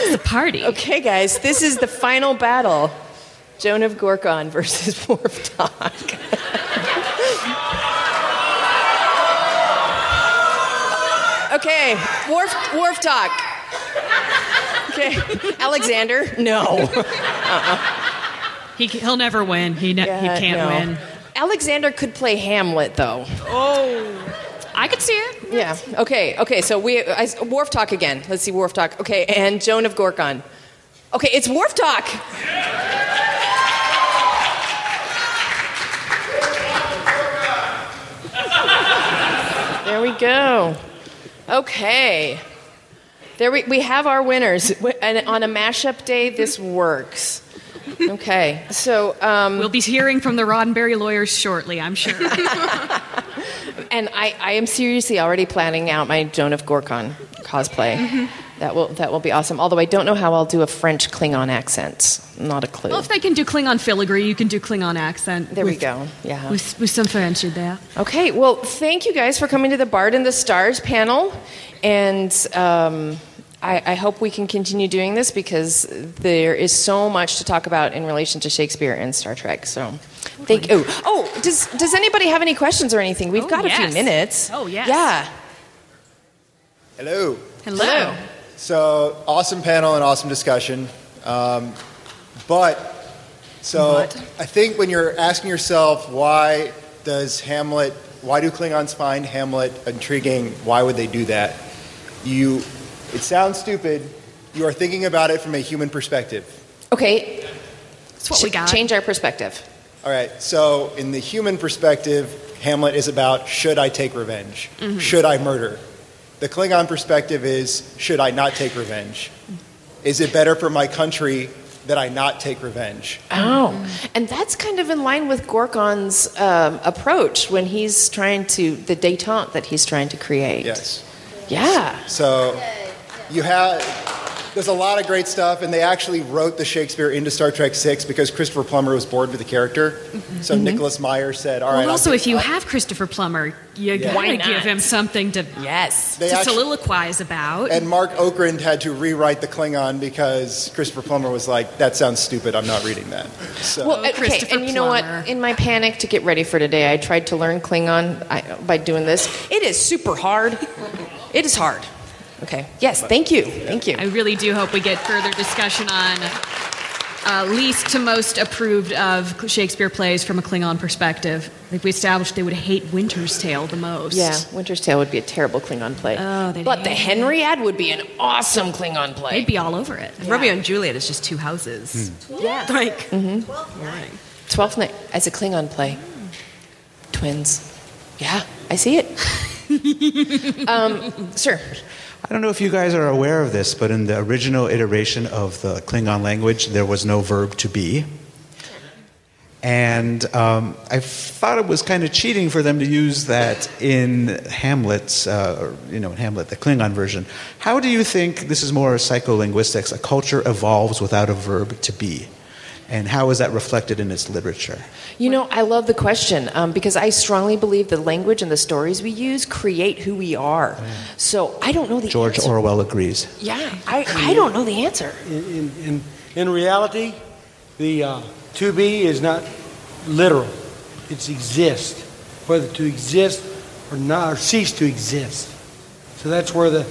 Q: It's a party.
O: Okay, guys, this is the final battle. Joan of Gorkon (laughs) versus Worf Talk. okay, Worf, Worf Talk. Okay, Alexander, no. (laughs) Uh-uh.
Q: He, he'll never win. He, ne-
O: Yeah,
Q: he can't
O: no.
Q: win.
O: Alexander could play Hamlet, though.
Q: Oh. I could see it.
O: Yeah. Okay. Okay. So we I, Worf talk again. Let's see Worf talk. Okay. And Joan of Gorgon. Okay. It's Worf talk. There we go. Okay. There we, we have our winners. And on a mashup day, this works. (laughs) Okay. So um,
Q: We'll be hearing from the Roddenberry lawyers shortly, I'm sure. (laughs)
O: And I, I am seriously already planning out my Joan of Gorkon cosplay.
Q: Mm-hmm.
O: That will that will be awesome. Although I don't know how I'll do a French Klingon accent. Not a clue.
Q: well, if they can do Klingon filigree, you can do Klingon accent.
O: There we go. Yeah.
Q: With, with some French in there.
O: Okay. Well, thank you guys for coming to the Bard and the Stars panel, and um, I, I hope we can continue doing this because there is so much to talk about in relation to Shakespeare and Star Trek. So, thank. Oh, oh. Does Does anybody have any questions or anything? We've
Q: Oh,
O: got a
Q: yes.
O: few minutes.
Q: Oh, yes.
O: Yeah.
U: Hello.
Q: Hello.
U: So awesome panel and awesome discussion. Um, but so I think when you're asking yourself why does Hamlet, why do Klingons find Hamlet intriguing? Why would they do that? You, it sounds stupid. You are thinking about it from a human perspective.
O: Okay.
Q: That's what we got.
O: Change our perspective.
U: All right. So in the human perspective, Hamlet is about should I take revenge?
O: Mhm.
U: Should I murder? The Klingon perspective is should I not take revenge? Is it better for my country that I not take revenge?
O: Oh, and that's kind of in line with Gorkon's um, approach when he's trying to the détente that he's trying to create.
U: Yes.
O: Yeah.
U: So you have there's a lot of great stuff, and they actually wrote the Shakespeare into Star Trek Six because Christopher Plummer was bored with the character. So
Q: Mhm.
U: Nicholas Meyer said, "All right."
Q: well,
U: I'll
Q: also, if you have Christopher Plummer, you
U: Yeah.
Q: gotta give him something to
O: yes
U: They
Q: to
U: actu-
Q: soliloquize about.
U: And Marc Okrand had to rewrite the Klingon because Christopher Plummer was like, "That sounds stupid. I'm not reading that." So
O: Well, okay, and you know what? In my panic to get ready for today, I tried to learn Klingon by doing this. It is super hard. It is hard. Okay. Yes. Thank you. Thank you.
Q: I really do hope we get further discussion on uh, least to most approved of Shakespeare plays from a Klingon perspective. Like we established, they would hate Winter's Tale the most.
O: Yeah, Winter's Tale would be a terrible Klingon play.
Q: Oh,
O: but the
Q: hate it.
O: Henriad would be an awesome Klingon play.
Q: They'd be all over it.
P: Romeo and Juliet is just two houses.
O: Yeah. (laughs)
P: Like,
O: Mm-hmm. Twelfth Night as a Klingon play. Twins. Yeah, I see it. (laughs) um, sir.
V: I don't know if you guys are aware of this, but in the original iteration of the Klingon language, there was no verb to be. And um, I thought it was kind of cheating for them to use that in Hamlet's, uh, you know, in Hamlet, the Klingon version. How do you think this is more psycholinguistics? A culture evolves without a verb to be, and how is that reflected in its literature?
O: You know, I love the question um, because I strongly believe the language and the stories we use create who we are. So I don't know the
V: George
O: answer.
V: Orwell agrees.
O: Yeah, I, I don't know the answer.
R: In, in, in, in reality, the uh, to be is not literal. It's exist. Whether to exist or not, or cease to exist. So that's where the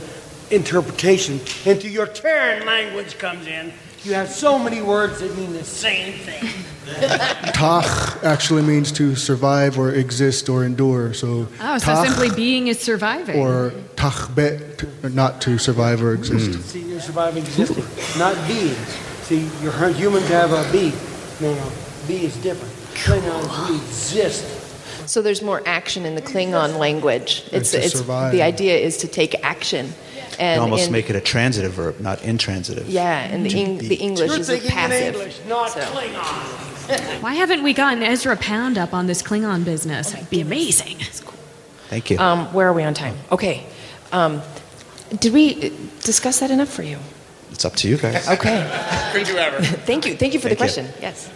R: interpretation into your Terran language comes in. You have so many words that mean the same thing. (laughs)
S: taH actually means to survive or exist or endure. So,
Q: Oh, so
S: taH
Q: simply being is surviving.
S: or taHbe', not to survive or exist. Mm.
R: See, you're surviving existing, not being. See, your humans have a be. No, no, be is different. Klingons, we exist.
O: So there's more action in the Klingon language. It's,
V: to
O: it's the idea is to take action.
V: You almost
O: in-
V: make it a transitive verb, not intransitive.
O: yeah, and the,
V: To
O: Eng- the English
R: You're
O: is a
R: thinking in
O: passive.
R: English, not Klingon.
Q: Why haven't we gotten Ezra Pound up on this Klingon business? It'd be amazing.
V: Thank you.
O: Um, where are we on time? Okay. Um, did we uh, discuss that enough for you?
V: It's up to you guys.
O: Okay. (laughs)
W: Could you ever? (laughs)
O: Thank you. Thank you for the
V: Thank you.
O: question. Yes.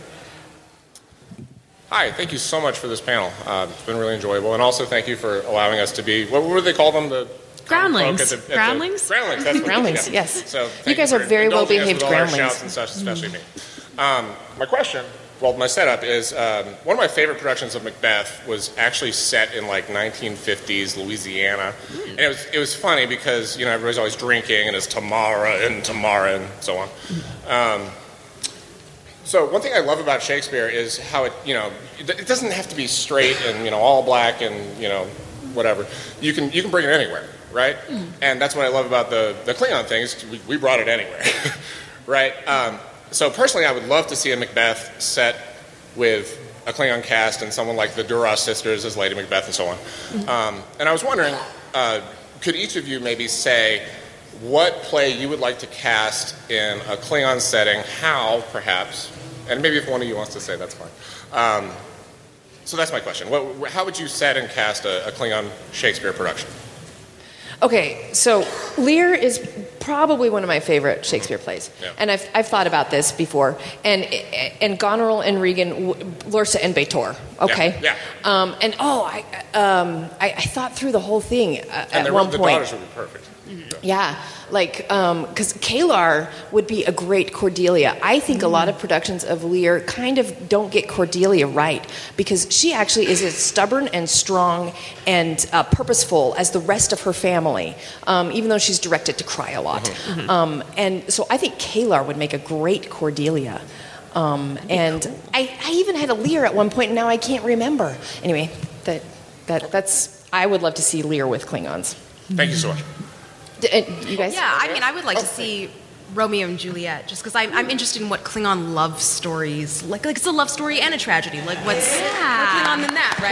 W: Hi, thank you so much for this panel. Uh, it's been really enjoyable, and also thank you for allowing us to be. What would they call them? The
Q: Groundlings.
W: the- at the-
Q: Groundlings?
W: groundlings. That's what
O: Groundlings,
W: yeah.
O: yes.
W: So
O: You guys are very
W: all our
O: groundlings.
W: shouts and such, especially me. Um, my question, well, my setup is um, one of my favorite productions of Macbeth was actually set in like 1950s Louisiana, and it was it was funny because you know everybody's always drinking and it's Tamara and Tamara and so on. Um, so one thing I love about Shakespeare is how it, you know, it doesn't have to be straight and you know all black and you know whatever. You can you can bring it anywhere, right? And that's what I love about the the Klingon things. We, we brought it anywhere, (laughs) right? Um, so personally, I would love to see a Macbeth set with a Klingon cast and someone like the Duras sisters as Lady Macbeth and so on. Um, and I was wondering, uh, could each of you maybe say what play you would like to cast in a Klingon setting? How, perhaps? And maybe if one of you wants to say, that's fine. Um, so that's my question. What, how would you set and cast a, a Klingon Shakespeare production?
O: Okay, so Lear is probably one of my favorite Shakespeare plays,
W: Yeah.
O: and I've, I've thought about this before. And and Goneril and Regan, Lursa and B'Etor. Okay.
W: Yeah.
O: Um, and oh, I, um, I I thought through the whole thing uh,
W: And
O: at
W: the,
O: one
W: the
O: point.
W: daughters would be perfect.
O: Yeah, like because K'Ehleyr would be a great Cordelia. I think a lot of productions of Lear kind of don't get Cordelia right because she actually is as stubborn and strong and uh, purposeful as the rest of her family, um, even though she's directed to cry a lot. Um, and so I think K'Ehleyr would make a great Cordelia. Um, and I, I even had a Lear at one point, and now I can't remember. Anyway, that that that's I would love to see Lear with Klingons.
W: Thank you so much.
O: D- uh, you guys?
P: Yeah, I mean, I would like to see Romeo and Juliet, just because I'm, I'm interested in what Klingon love stories like. Like it's a love story and a tragedy. Like what's more Klingon than that, right?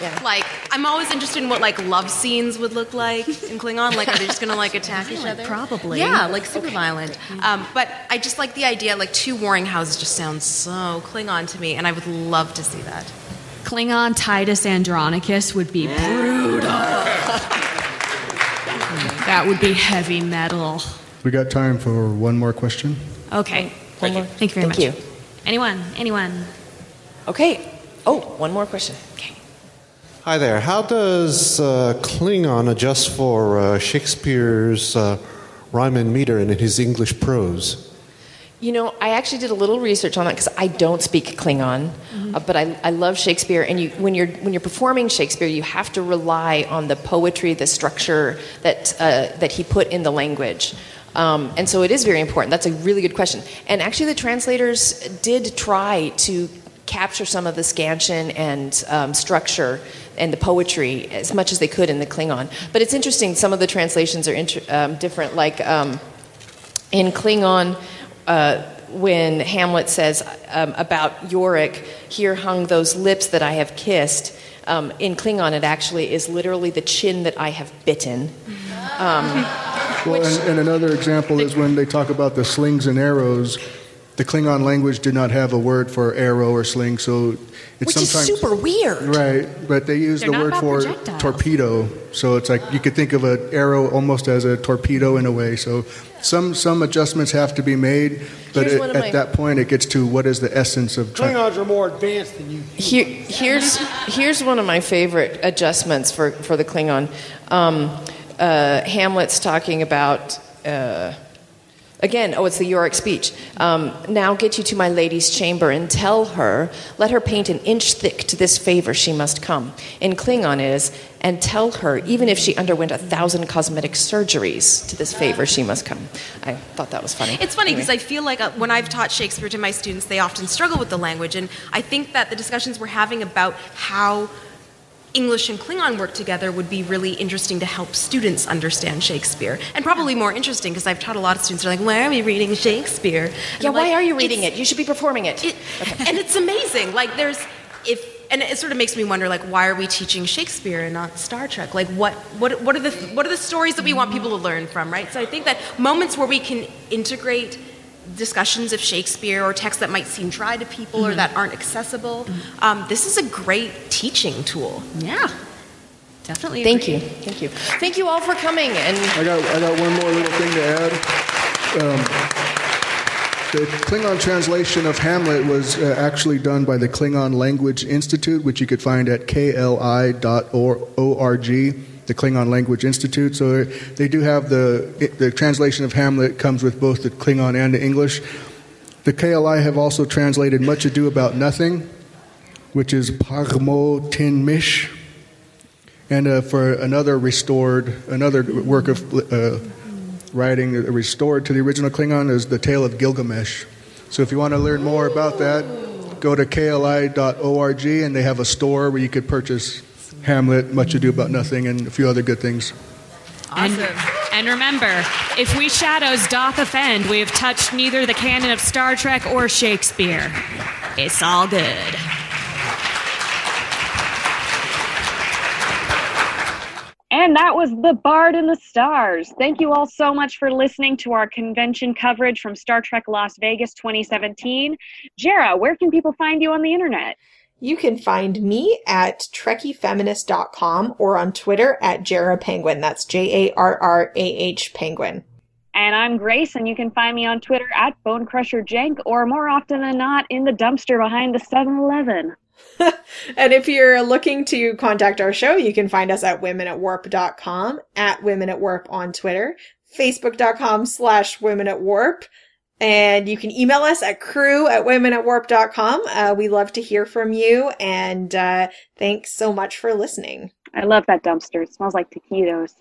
O: Yeah, yeah.
P: Like I'm always interested in what like love scenes would look like in Klingon. Like are they just gonna like (laughs) attack each other?
Q: Probably.
P: Yeah, like super violent. Um, but I just like the idea. Like two warring houses just sounds so Klingon to me, and I would love to see that.
Q: Klingon Titus Andronicus would be brutal. (laughs) that would be heavy metal.
S: We got time for one more question.
Q: Okay. Thank you. Thank you very
O: Thank
Q: much.
O: you.
Q: Anyone? Anyone?
O: Okay. Oh, one more question. Okay.
X: Hi there. How does uh, Klingon adjust for uh, Shakespeare's uh, rhyme and meter in his English prose?
O: You know, I actually did a little research on that because I don't speak Klingon, uh, but I, I love Shakespeare. And you, when you're when you're performing Shakespeare, you have to rely on the poetry, the structure that uh, that he put in the language. Um, and so it is very important. That's a really good question. And actually, the translators did try to capture some of the scansion and um, structure and the poetry as much as they could in the Klingon. But it's interesting. Some of the translations are inter- um, different. Like um, in Klingon, uh, when Hamlet says um, about Yorick, here hung those lips that I have kissed. Um, in Klingon, it actually is literally the chin that I have bitten. Um,
S: Well, and, and another example is when they talk about the slings and arrows. The Klingon language did not have a word for arrow or sling, so it's
O: which is
S: sometimes
O: super weird.
S: right. But they use
O: They're
S: the word for
O: projectiles.
S: torpedo, so it's like you could think of an arrow almost as a torpedo in a way. So some some adjustments have to be made, but it, at
O: my-
S: that point it gets to what is the essence of trying.
R: Klingons are more advanced than you.
O: Here, here's here's one of my favorite adjustments for for the Klingon. Um, uh, Hamlet's talking about. Uh, Again, oh, it's the Yorick speech. Um, now get you to my lady's chamber and tell her, let her paint an inch thick to this favor she must come. In Klingon is, and tell her, even if she underwent a thousand cosmetic surgeries, to this favor she must come. I thought that was funny.
P: It's funny
O: Anyway.
P: because I feel like uh, when I've taught Shakespeare to my students, they often struggle with the language. And I think that the discussions we're having about how English and Klingon work together would be really interesting to help students understand Shakespeare. And probably more interesting because I've taught a lot of students are like, why are we reading Shakespeare? And
O: Yeah,
P: I'm
O: why
P: like,
O: are you reading it? You should be performing it.
P: and it's amazing. Like there's if and it sort of makes me wonder like why are we teaching Shakespeare and not Star Trek? Like what what what are the what are the stories that we want people to learn from, right? So I think that moments where we can integrate discussions of Shakespeare or texts that might seem dry to people or
Q: Mhm.
P: that aren't accessible, um, this is a great teaching tool.
Q: Yeah. Definitely.
O: Thank you. Thank you. Thank you all for coming. And
S: I got I got one more little thing to add. Um, the Klingon translation of Hamlet was uh, actually done by the Klingon Language Institute, which you could find at kli.org, the Klingon Language Institute. So they do have the the translation of Hamlet comes with both the Klingon and the English. The KLI have also translated Much Ado About Nothing, which is paghmo' tIn mIS. And uh, for another restored, another work of uh, writing restored to the original Klingon is The Tale of Gilgamesh. So if you want to learn more about that, go to kli.org and they have a store where you could purchase Hamlet, Much Ado About Nothing, and a few other good things.
Q: And, and remember, if we shadows doth offend, we have touched neither the canon of Star Trek or Shakespeare. It's all good.
B: And that was The Bard and the Stars. Thank you all so much for listening to our convention coverage from Star Trek Las Vegas 2017. Jarrah, where can people find you on the internet?
C: You can find me at trekkiefeminist.com or on Twitter at Jarrah Penguin. That's J A R R A H Penguin.
B: And I'm Grace, and you can find me on Twitter at BoneCrusherJank, or more often than not, in the dumpster behind the 7 Eleven. (laughs)
C: And if you're looking to contact our show, you can find us at womenatwarp.com, at women at warp on Twitter, facebook.com slash women at warp. And you can email us at crew at womenatwarp.com. Uh, we love to hear from you. And uh, thanks so much for listening.
B: I love that dumpster. It smells like taquitos.